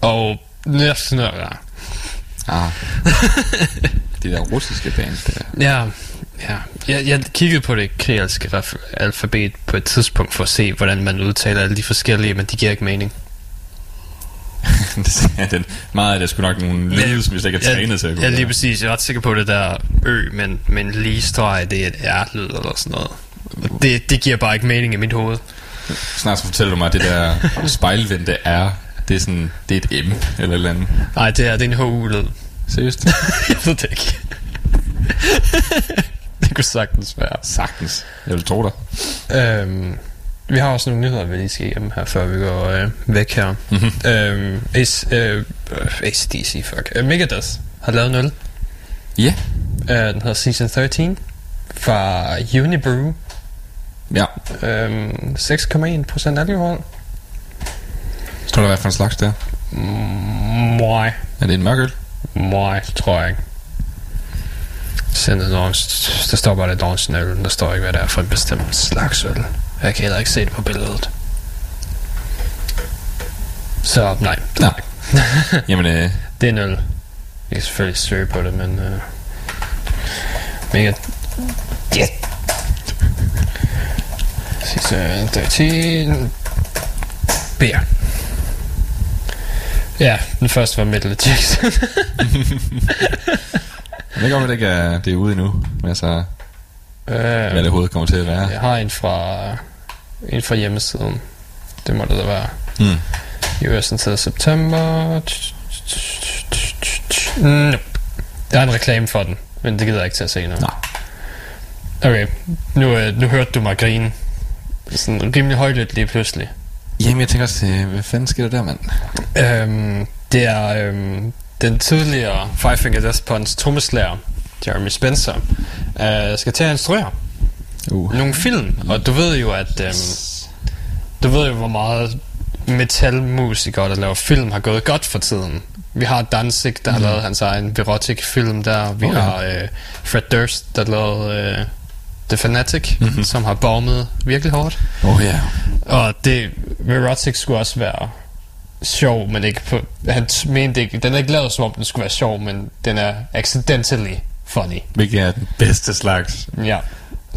Og næsten ja. Ah. det der russiske band der. Ja, ja. Jeg, jeg kiggede på det raf- alfabet på et tidspunkt for at se, hvordan man udtaler alle de forskellige, men de giver ikke mening. det er den, meget af det er sgu nok nogle lyde, som vi slet ikke er trænet til at Ja, kunne ja, lige præcis. Jeg er ret sikker på det der ø, men, men lige streg, det er et R-lyd eller sådan noget. Og Det, det giver bare ikke mening i mit hoved. Snart så fortæller du mig, at det der spejlvendte er, det er sådan, det er et M eller et eller andet. Nej, det er, det er en HU-lyd. Seriøst? jeg ved det ikke. det kunne sagtens være. Sagtens. Jeg vil tro dig. Øhm, vi har også nogle nyheder, vi lige skal igennem her, før vi går øh, væk her. Mm-hmm. Øhm, Ace, øh, øh, ACDC, fuck. Uh, Megadeth har lavet en øl. Ja. Uh, den hedder Season 13 fra Unibrew. Ja. Øhm, 6,1% alkohol. Står der, hvad for en slags der? Møj. Er det en mørk øl? Møj, tror jeg ikke. Send en orange. Der står bare lidt orange øllen. Der står ikke, hvad det er for en bestemt slags øl. Jeg kan heller ikke se det på billedet. Så nej, det er Nej. Jamen, øh, Det er en øl. Vi kan selvfølgelig søge på det, men... Uh, mega... Yeah. Season 13... Beer. Ja, den første var Metal Jackson. jeg ved godt, at det ikke er, det er ude endnu. Men altså, uh, hvad det overhovedet kommer til at være. jeg har en fra, en fra hjemmesiden. Det må det da være. Mm. US indtil september. Nope. Der er en reklame for den, men det gider jeg ikke til at se nu. Nej. Okay, nu, øh, nu hørte du mig grine. Sådan rimelig højlydt lige pludselig. Jamen, jeg tænker også, øh, hvad fanden sker der der, mand? Øhm, det er øhm, den tidligere Five Finger Death Punch trommeslager, Jeremy Spencer, øh, skal til at instruere Uh. nogle film. Og du ved jo, at øhm, du ved jo, hvor meget metalmusikere, der laver film, har gået godt for tiden. Vi har Danzig, der har lavet hans egen erotic film der. Vi Okay. har øh, Fred Durst, der lavede øh, The Fanatic, mm-hmm. som har bommet virkelig hårdt. Oh, ja. Og det, Erotic skulle også være sjov, men ikke på... Han mente ikke... Den er ikke lavet, som om den skulle være sjov, men den er accidentally funny. Hvilket er den bedste slags. Ja.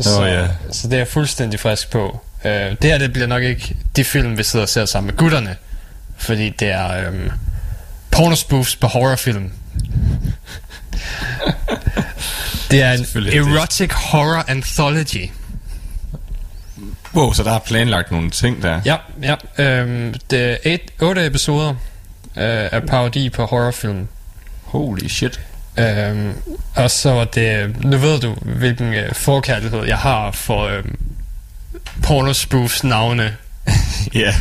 Så, Åh, ja. så det er jeg fuldstændig frisk på. Uh, det her, det bliver nok ikke de film, vi sidder og ser sammen med gutterne. Fordi det er um, pornospoofs på horrorfilm. det er en Selvfølgelig er det. erotic horror anthology. Wow, så der er planlagt nogle ting der. Ja, ja. Um, det er et, otte episoder uh, af parodi på horrorfilm. Holy shit. Um, og så var det... Nu ved du, hvilken uh, forkærlighed jeg har for um, pornospoofs navne. Ja.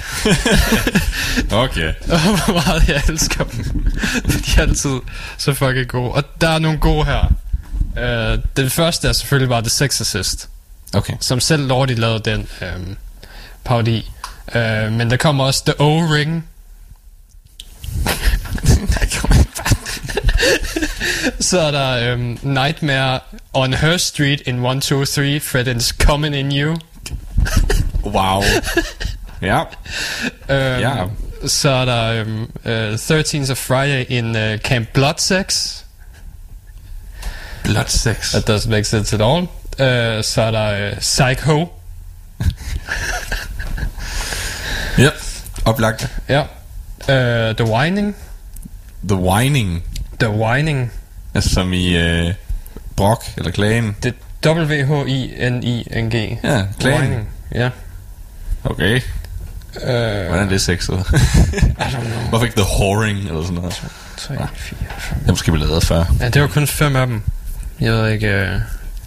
okay. Og hvor meget jeg elsker dem. De er altid så fucking gode. Og der er nogle gode her. Uh, den første er selvfølgelig bare The Sex Assist. Okay. Som selv Lordi lavede den um, parodi. Uh, men der kommer også The O-Ring. Så er der um, Nightmare on Her Street in 123, Fred is coming in you. Wow. ja. Um, Ja. Så er der um, uh, 13th of Friday in uh, Camp Blood Sex. Blood sex. That doesn't make sense at all. Uh, så er der uh, Psycho. Ja. Oplagt. Ja. Uh, The Whining. The Whining. The Whining. Altså som i øh, Brock eller Klagen. Det W-H-I-N-I-N-G. Ja, Klagen. Ja. Okay. Uh, Hvordan er det sexet? I don't know. Hvorfor ikke The Whoring eller sådan noget? 3, 4, 5. Det måske blevet lavet før. Ja, det var kun fem af dem. Jeg ved ikke... Uh,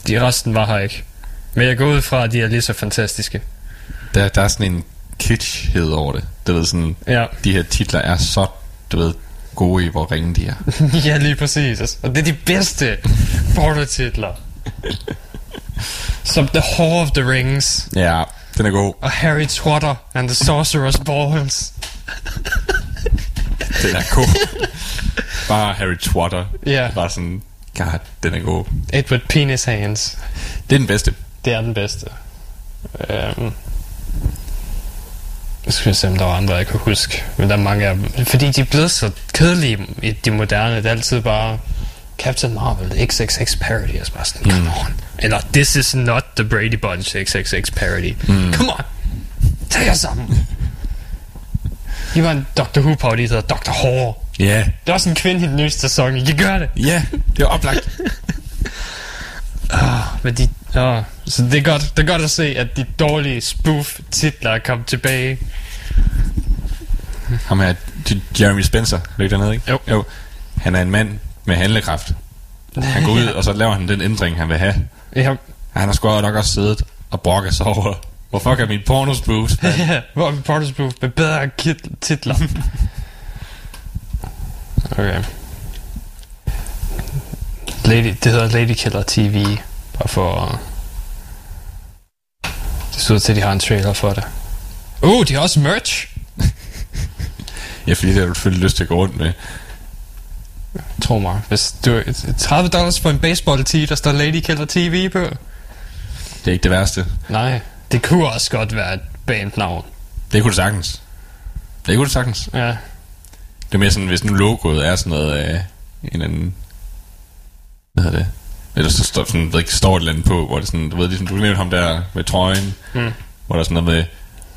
de resten var her ikke. Men jeg går ud fra, at de er lige så fantastiske. Der, der er sådan en kitschhed over det. Du ved sådan, Ja. de her titler er så, du ved, gode i, hvor ringe de er. ja, lige præcis. Altså, Og det er de bedste pornotitler. Som The Whore of the Rings. Ja, den er god. Og Harry Trotter and the Sorcerer's Balls. Den er god. Bare Harry Trotter. Ja. Bare sådan, god, den er god. Edward Penis Hands. Det er den bedste. Det er den bedste. Um, Jeg skal se, om der var andre, jeg kunne huske. Men der er mange af dem. Fordi de er blevet så kedelige i de moderne. Det er altid bare Captain Marvel, XXX parody. Og så bare sådan, come on. Eller This is not the Brady Bunch XXX parody. Mm. Come on. Tag jer sammen. De var en Doctor Who parody, der hedder Dr. Horror. Ja, Det er også en kvinde i den nye sæson. I kan gøre det. ja, det er oplagt. Men de, åh, så det er, godt, det er godt at se, at de dårlige spoof-titler er kommet tilbage. Ham her, Jeremy Spencer, ligger dernede, ikke? Jo. jo. Han er en mand med handlekraft. Han går ud, og så laver han den ændring, han vil have. Ja, Han har sgu nok også siddet og brokket sig over, hvor fuck er mit pornosbooth? ja hvor er vi Porter's Spoof med bedre titler? okay. Lady, det hedder Lady Killer TV. Bare for... Det ser ud til, at de har en trailer for det. Uh, de har også merch. Ja, fordi det har du selvfølgelig lyst til at gå rundt med. Tro mig, hvis du 30 dollars for en baseball tee, der står Lady Killer TV på. Det er ikke det værste. Nej, det kunne også godt være et bandnavn. Det kunne det sagtens. Det kunne det sagtens. Ja, er mere sådan, hvis nu logoet er sådan noget af en eller anden... Hvad hedder det? Eller så står, sådan, ved ikke, står et eller andet på, hvor det sådan, du ved, ligesom, du nævnte ham der med trøjen, Mm. hvor der er sådan noget med,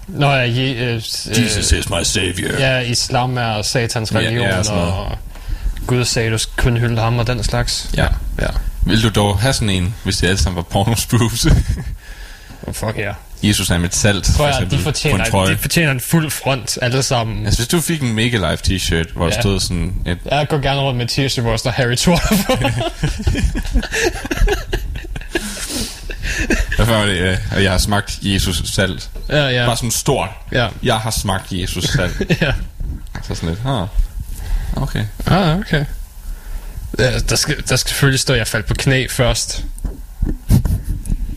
Nå ja, je, øh, Jesus is my savior. Ja, islam er satans Ja, religion, ja, noget. og Gud sagde, du kun hylde ham og den slags. ja. Ja. Vil du dog have sådan en, hvis det alle sammen var pornosproofs? Oh, fuck ja. Yeah. Jesus er et salt, Prøv for eksempel, de på en fortjener, de fortjener en fuld front, alle sammen. Altså, hvis du fik en Mega Life t-shirt, hvor der Ja. stod sådan et... Jeg går gerne rundt med t-shirt, hvor der står Harry Potter på. Hvad var det? øh, jeg har smagt Jesus salt. ja, ja. Bare sådan stort. Ja. Jeg har smagt Jesus salt. ja. Så sådan lidt, ah, okay. Ah, okay. Ja, der, skal, der skal selvfølgelig stå, at jeg faldt på knæ først.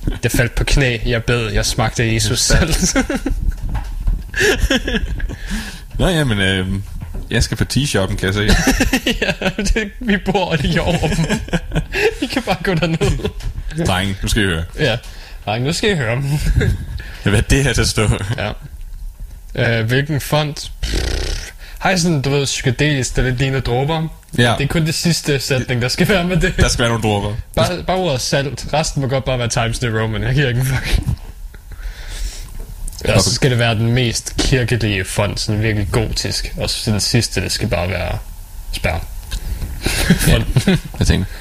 Jeg faldt på knæ, jeg bed, jeg smagte Jesus selv. Nå ja, men øh, jeg skal på t-shoppen, kan jeg se. ja, det, vi bor lige over dem. I kan bare gå derned. Dreng, nu skal I høre. Ja. Nej, nu skal I høre. Hvad er det her til at stå? ja. Øh, hvilken font? Pff, jeg sådan, du ved, psykedelisk, der lidt ligner dråber? Ja, Det er kun det sidste sætning, der skal være med det. der skal være nogle dråber. Bare, bare ordet salt. Resten må godt bare være Times New Roman. Jeg giver ikke en fuck. Ja, så skal det være den mest kirkelige font, sådan virkelig gotisk. Og så den sidste, det skal bare være sperm. Ja. Jeg tænkte,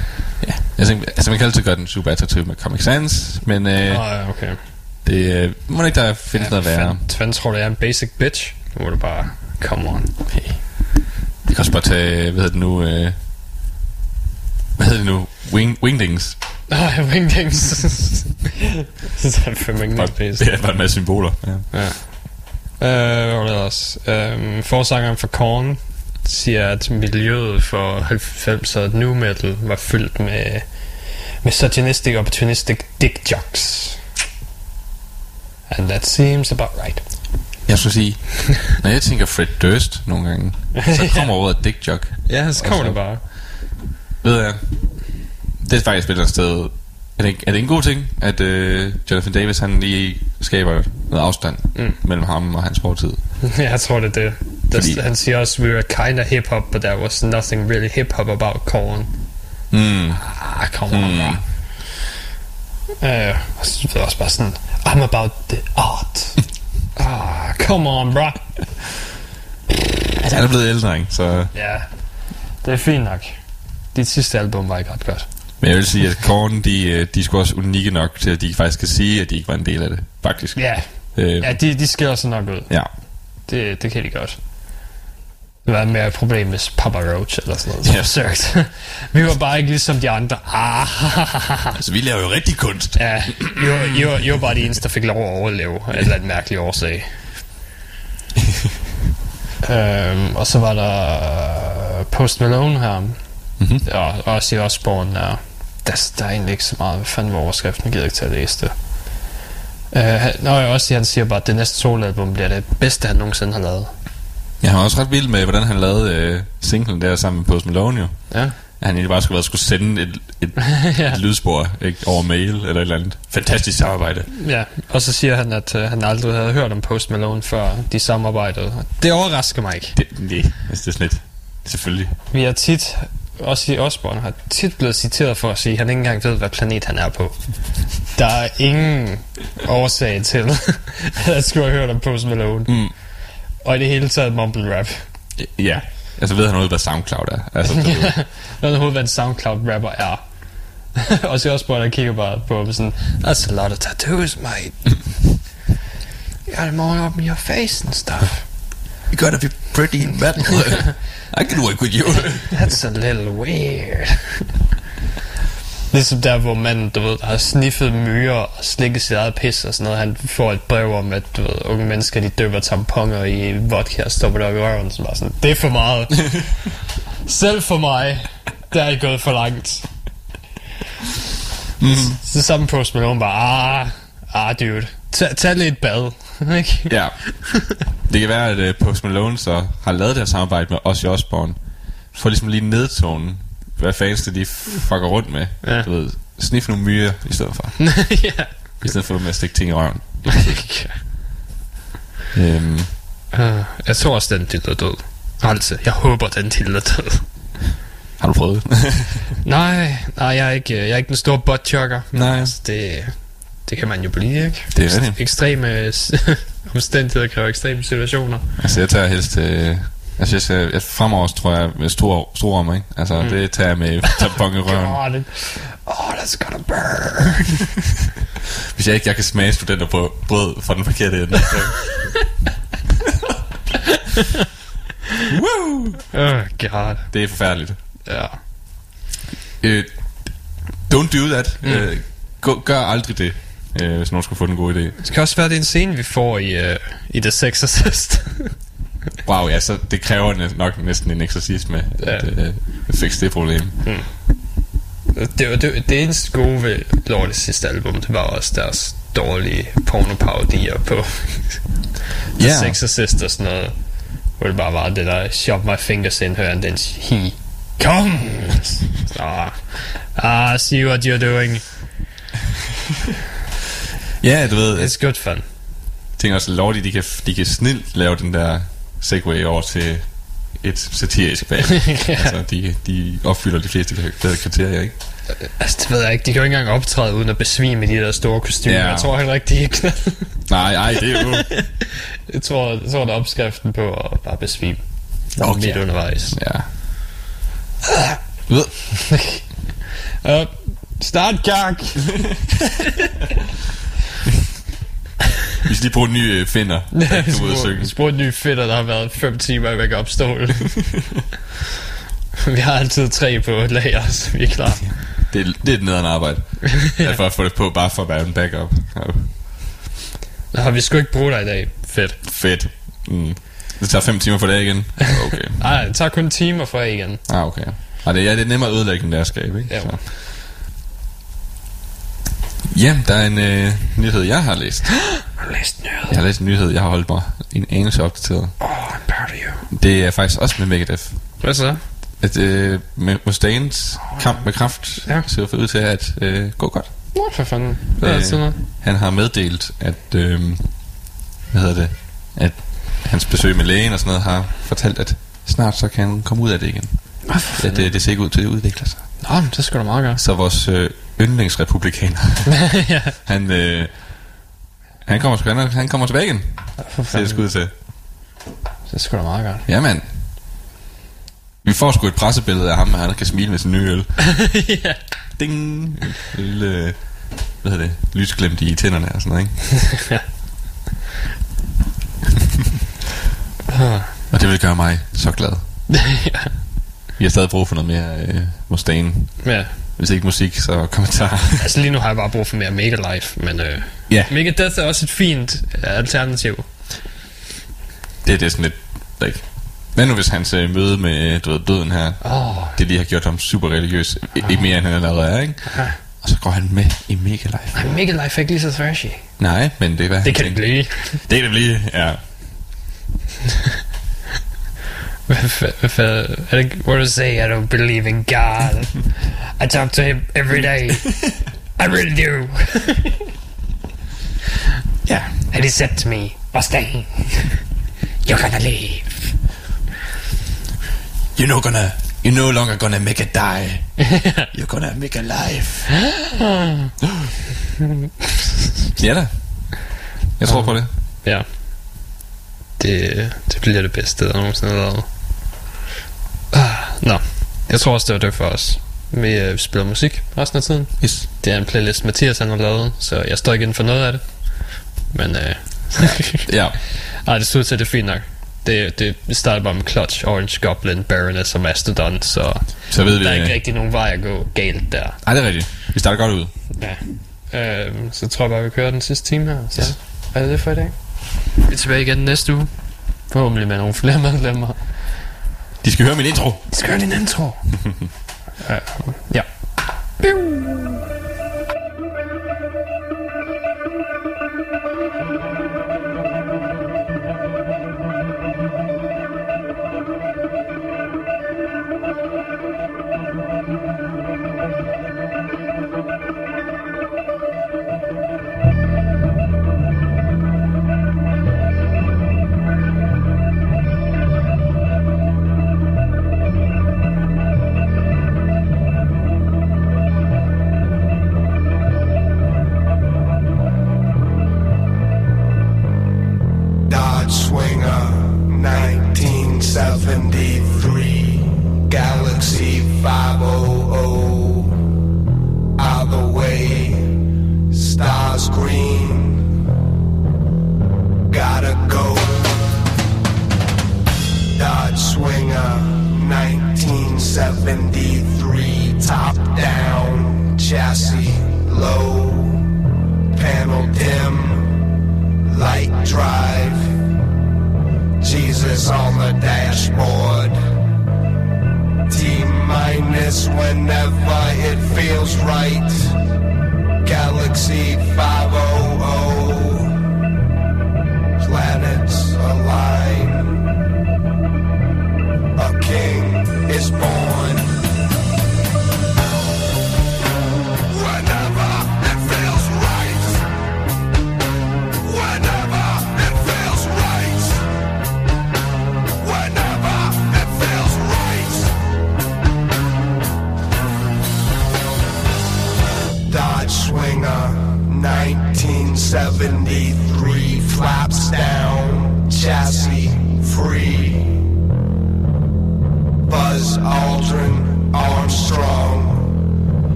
ja. Jeg tænkte, altså man kan altid gøre den super attraktiv med Comic Sans, men øh, ja, okay. det øh, må ikke der findes ja, noget værre. Fanden tror du, jeg er en basic bitch? Nu må du bare, come on. Okay. Vi kan også bare tage, hvad hedder det nu, øh, hvad hedder det nu, Wing, Wingdings. Nej, wingdings. det er fandme ikke noget Det er bare en masse symboler. Ja. Ja. Øh, hvad var det ellers? Øh, forsangeren for Korn siger, at miljøet for 90'er nu metal var fyldt med misogynistic, opportunistic dick jokes. And that seems about right. Jeg skulle sige, når jeg tænker Fred Durst nogle gange, så kommer ordet dick joke. Ja, så kommer det bare. Ved jeg, det er faktisk et eller andet sted, er det, er det en god ting, at øh, Jonathan Davis han lige skaber noget afstand Mm. mellem ham og hans fortid? Ja, jeg tror det er det. Der, Fordi- Han siger også, we were kind of hip-hop, but there was nothing really hip-hop about Korn. Mm. Ah, come on, Mm. bro. Øh, og så også bare sådan, I'm about the art. ah, come on, bro. Altså, han er blevet ældre, ikke? Så, Ja, det er fint nok. Dit sidste album var ikke ret godt. men jeg vil sige, at Korn, de, øh, de sgu også unikke nok til, at de faktisk kan sige, at de ikke var en del af det, faktisk. Ja, Øh, ja de, de skiller sig nok ud. ja. Det, det kan de godt. Det var mere et problem med Papa Roach eller sådan noget. Ja. Ja. Søgt. Vi var bare ikke ligesom de andre. Ah, Altså, vi laver jo rigtig kunst. ja, I var, I, var, I var bare de eneste, der fik lov at overleve et eller andet mærkeligt årsag. øhm, og så var der Post Malone her. Mhm. Og også i Osborne der. Der, der er egentlig ikke så meget. Hvad fanden var overskriften? Jeg gider ikke til at læse det. Uh, han, jeg også han siger bare, at det næste soloalbum bliver det bedste, han nogensinde har lavet. Jeg har også ret vild med, hvordan han lavede øh, singlen der sammen med Post Malone jo. Ja. at han egentlig bare skulle, skulle sende et, et, Ja. et lydspor ikke, over mail eller et eller andet. Fantastisk samarbejde. Ja, og så siger han, at uh, han aldrig havde hørt om Post Malone, før de samarbejdede. Det overrasker mig ikke. Det, det, altså, det er sådan lidt, selvfølgelig. Vi har tit, også i Osborne, har tit blevet citeret for at sige, at han ikke engang ved, hvad planet han er på. Der er ingen årsag til, at han skulle have hørt om Post Malone. Mm. Og i det hele taget mumble rap. Ja, altså ved han noget, hvad SoundCloud er. Altså, du ved. Ja, overhovedet, hvad en SoundCloud-rapper er. og så også bare, der kigger bare på sådan, That's a lot of tattoos, mate. You got them all up in your face and stuff. You gotta be pretty metal. I can work with you. That's a little weird. Ligesom der, hvor manden, du ved, har sniffet myrer og slikket sit eget pis og sådan noget. Han får et brev om, at du ved, unge mennesker, de døber tamponer i vodka og stopper det op i røven. Så bare sådan, det er for meget. Selv for mig, der er I gået for langt. Mm. Så sammen Post Malone bare, ah, ah dude, tag, tag lige et bad. Ikke? ja. Det kan være, at uh, Post Malone så har lavet det her samarbejde med Ozzy Osbourne, for ligesom lige nedtonen, hvad fans de fucker rundt med. Ja. Du ved, sniffe nogle myrer i stedet for. ja. I stedet for med at stikke ting i røven. Øhm, Uh, jeg tror også, den til er død. Altså, jeg håber, den til er død. har du prøvet det? Nej, nej, jeg er ikke, jeg er ikke den store buttchucker. Nej. Altså, det, det kan man jo blive, ikke? Det er rigtigt. Ekstreme omstændigheder kræver ekstreme situationer. altså, jeg tager helst... Øh, altså, jeg, skal, jeg fremover tror jeg med store, store om, ikke? Altså, mm. det tager jeg med tampon i røven. God, det, oh, that's gonna burn. Hvis jeg ikke jeg kan smage studenter på brød fra den forkerte ende. Woo! oh, God. Det er forfærdeligt. Ja. Øh, don't do that. Mm. Øh, gå, gør aldrig det, øh, hvis nogen skulle få den gode idé. Det kan også være, det er en scene, vi får i, uh, i The Sex Assist. Wow, ja, så det kræver nok næsten en eksorcisme Ja. at øh, fikse det problem. det, var, det, det eneste gode ved Lordes sidste album, det var også deres dårlige pornoparodier på The Ja. Sex Assist og sådan noget. Hvor det bare var det der Shove my fingers in her and then he comes. Ah, ah see what you're doing. Ja, du ved, jeg It's good fun. tænker også, Lordi, de kan, de kan snilt lave den der segway over til et satirisk band. Ja. Altså, de, de opfylder de fleste kriterier, ikke? Altså, det ved jeg ikke. De kan jo ikke engang optræde uden at besvime de der store kostymer. Ja. Jeg tror heller ikke, de er knald. Nej, nej, det er jo... Jeg tror, jeg tror, det er opskriften på at bare besvime. Okay. Midt undervejs. Ja. Uh, start kak! Vi skal lige bruge en ny øh, finder. der kan ud og synge. Spurg en ny fætter, der har været 5 timer i backup stol. vi har altid tre på lager, så vi er klar. Det, er- det er et nederen arbejde. ja. For at få det på, bare for at være en backup. Ja, Nå, vi sgu ikke brugt dig i dag. Fedt. fedt. Mm. Det tager fem timer for det igen. Okay. Ej, det tager kun timer for igen. Ah, okay. Og det, ja, det er nemmere at ødelægge end det er at skabe, ikke? Ja. Så. Ja, der er en øh, nyhed, jeg har læst. Har du læst nyheder? Jeg har læst en nyhed, jeg har holdt mig en anelse opdateret. Oh, I'm proud of you. Det er faktisk også med Megadeth. Hvad så? At øh, med Mustaines kamp med kraft Ja. ser ud til at øh, gå godt. Nå, for fanden. Det er Øh, altid noget. Han har meddelt, at, øh, hvad hedder det, at hans besøg med lægen og sådan noget har fortalt, at snart så kan han komme ud af det igen. For At det, det ser ikke ud til at udvikle sig. Nå, men det skal du meget gøre. Så vores øh, yndlingsrepublikaner, ja. han, øh, han, kommer, sgu- han, han kommer tilbage igen. Det sgu ud til. Det skal du meget gøre. Ja, mand. Vi får sgu et pressebillede af ham, og han kan smile med sin nye øl. ja. Ding! En lille, hvad hedder det, lysglimt i tænderne og sådan noget, ikke? Og det vil gøre mig så glad. ja. Vi har stadig brug for noget mere øh, Mustaine. ja. Hvis ikke musik, så kommentarer. Altså lige nu har jeg bare brug for mere Mega Life, men øh, ja, Megadeth er også et fint øh, alternativ. det, det er sådan lidt... Like. Hvad nu hvis hans øh, møde med du ved, døden her, oh, det lige har gjort ham super religiøs, I, ikke mere end han allerede er, ikke? Ja. Og så går han med i Mega Life. nej, Mega Life er ikke lige så thrashy. Nej, men det er hvad Det kan det blive. Det kan det blive, ja. Er det, what do you say? I don't believe in God. I talk to him every day. I really do. Ja. And he said to me, Mustang, you're gonna leave. You're no gonna... You're no longer gonna make it die. You're gonna make a life. ja da. Jeg tror på det. Ja. Det, det bliver det bedste, der nogensinde har lavet. Ah, Nå, jeg tror også, det var det for os. Vi øh, spiller musik resten af tiden. Yes. Det er en playlist, Mathias han har lavet, så jeg står ikke inden for noget af det. Men øh, Ja. ej, det synes til, det er fint nok. Det, det starter bare med Clutch, Orange Goblin, Baroness og Mastodon, så Så ved vi... der er ikke øh, rigtig nogen vej at gå galt der. Ej, det er rigtigt. Vi starter godt ud. Ja. Øh, så tror jeg bare, vi kører den sidste time her. Så yes. er det det for i dag. Vi er tilbage igen næste uge. Forhåbentlig med nogle flere medlemmer. De skal høre min intro. Vi skal høre din intro. uh, ja.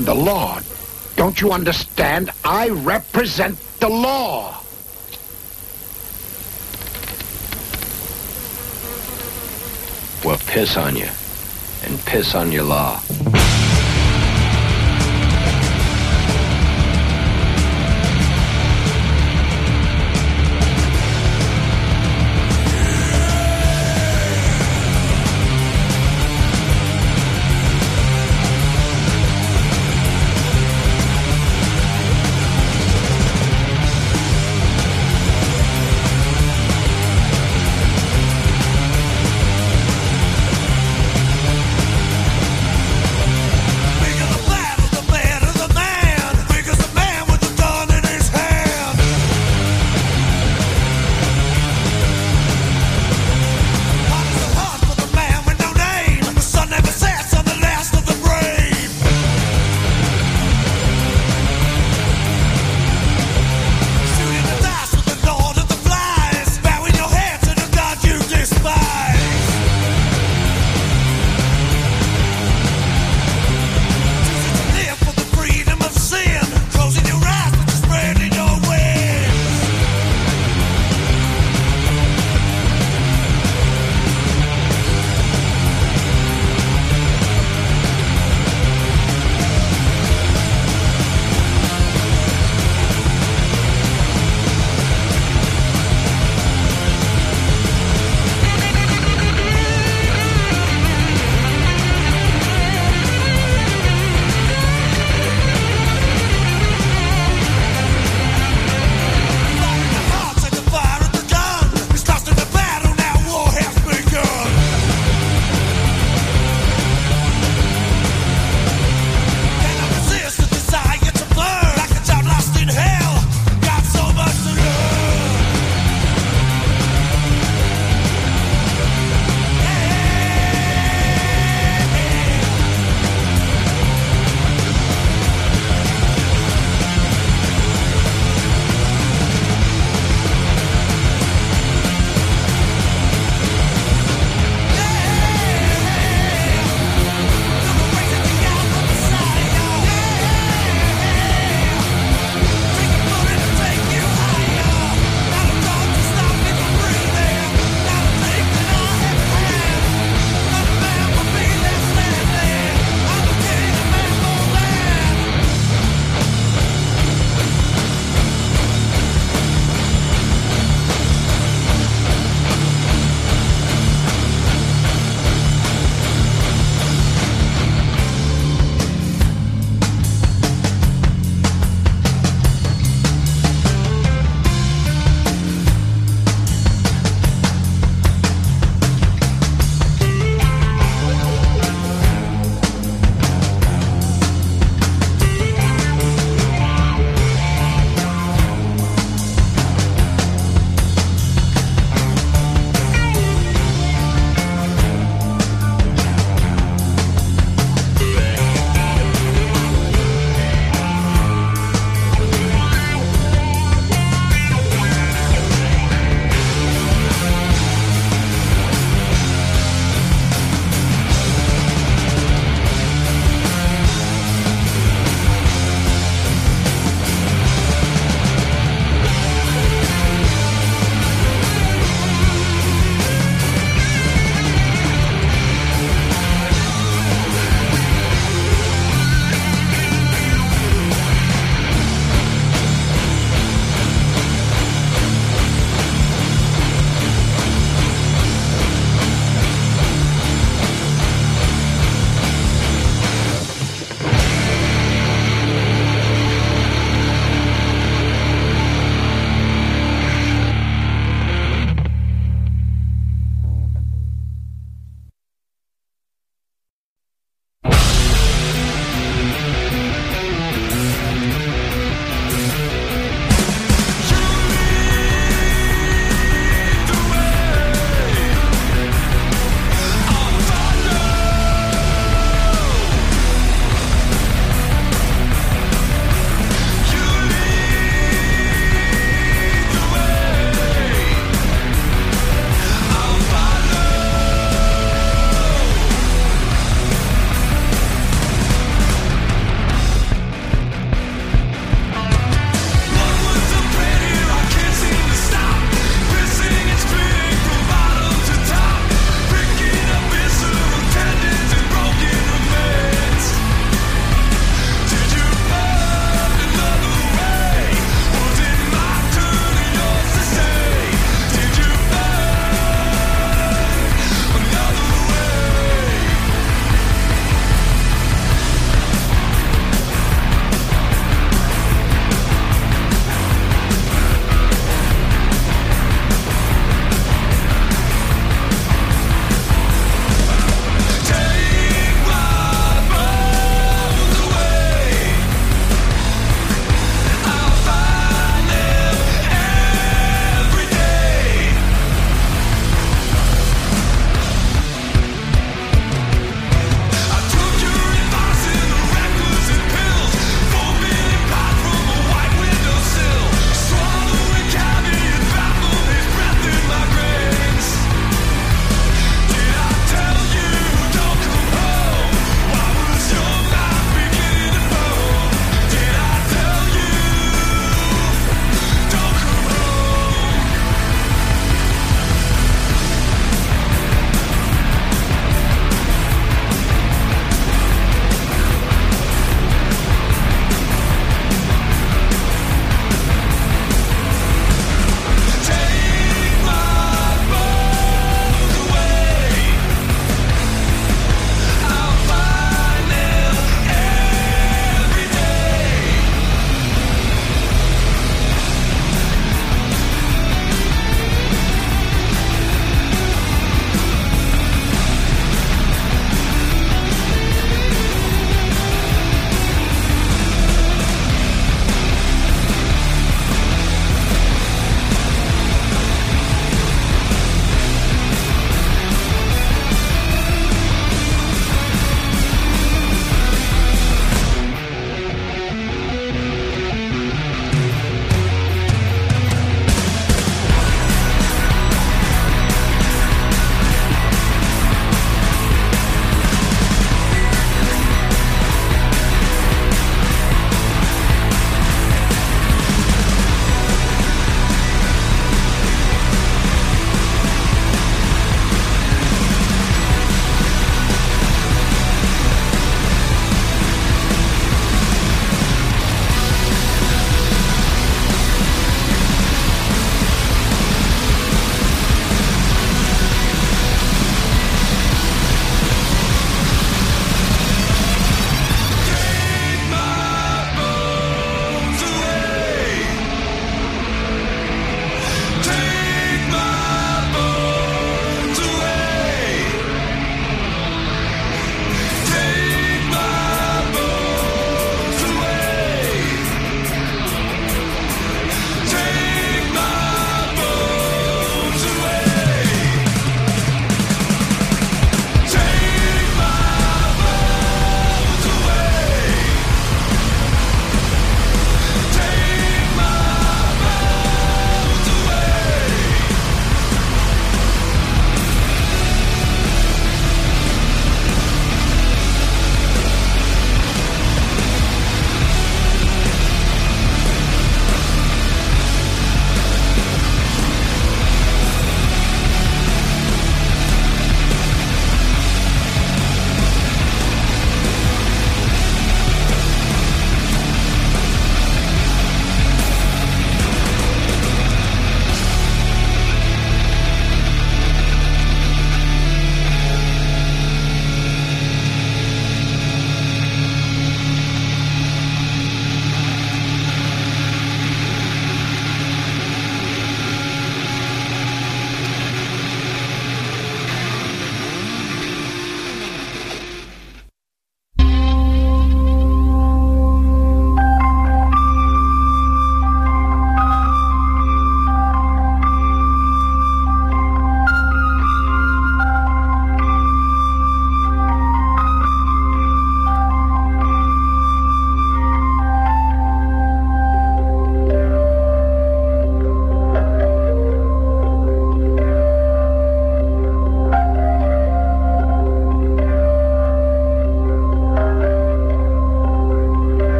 am the law. Don't you understand? I represent the law. Well, piss on you. And piss on your law.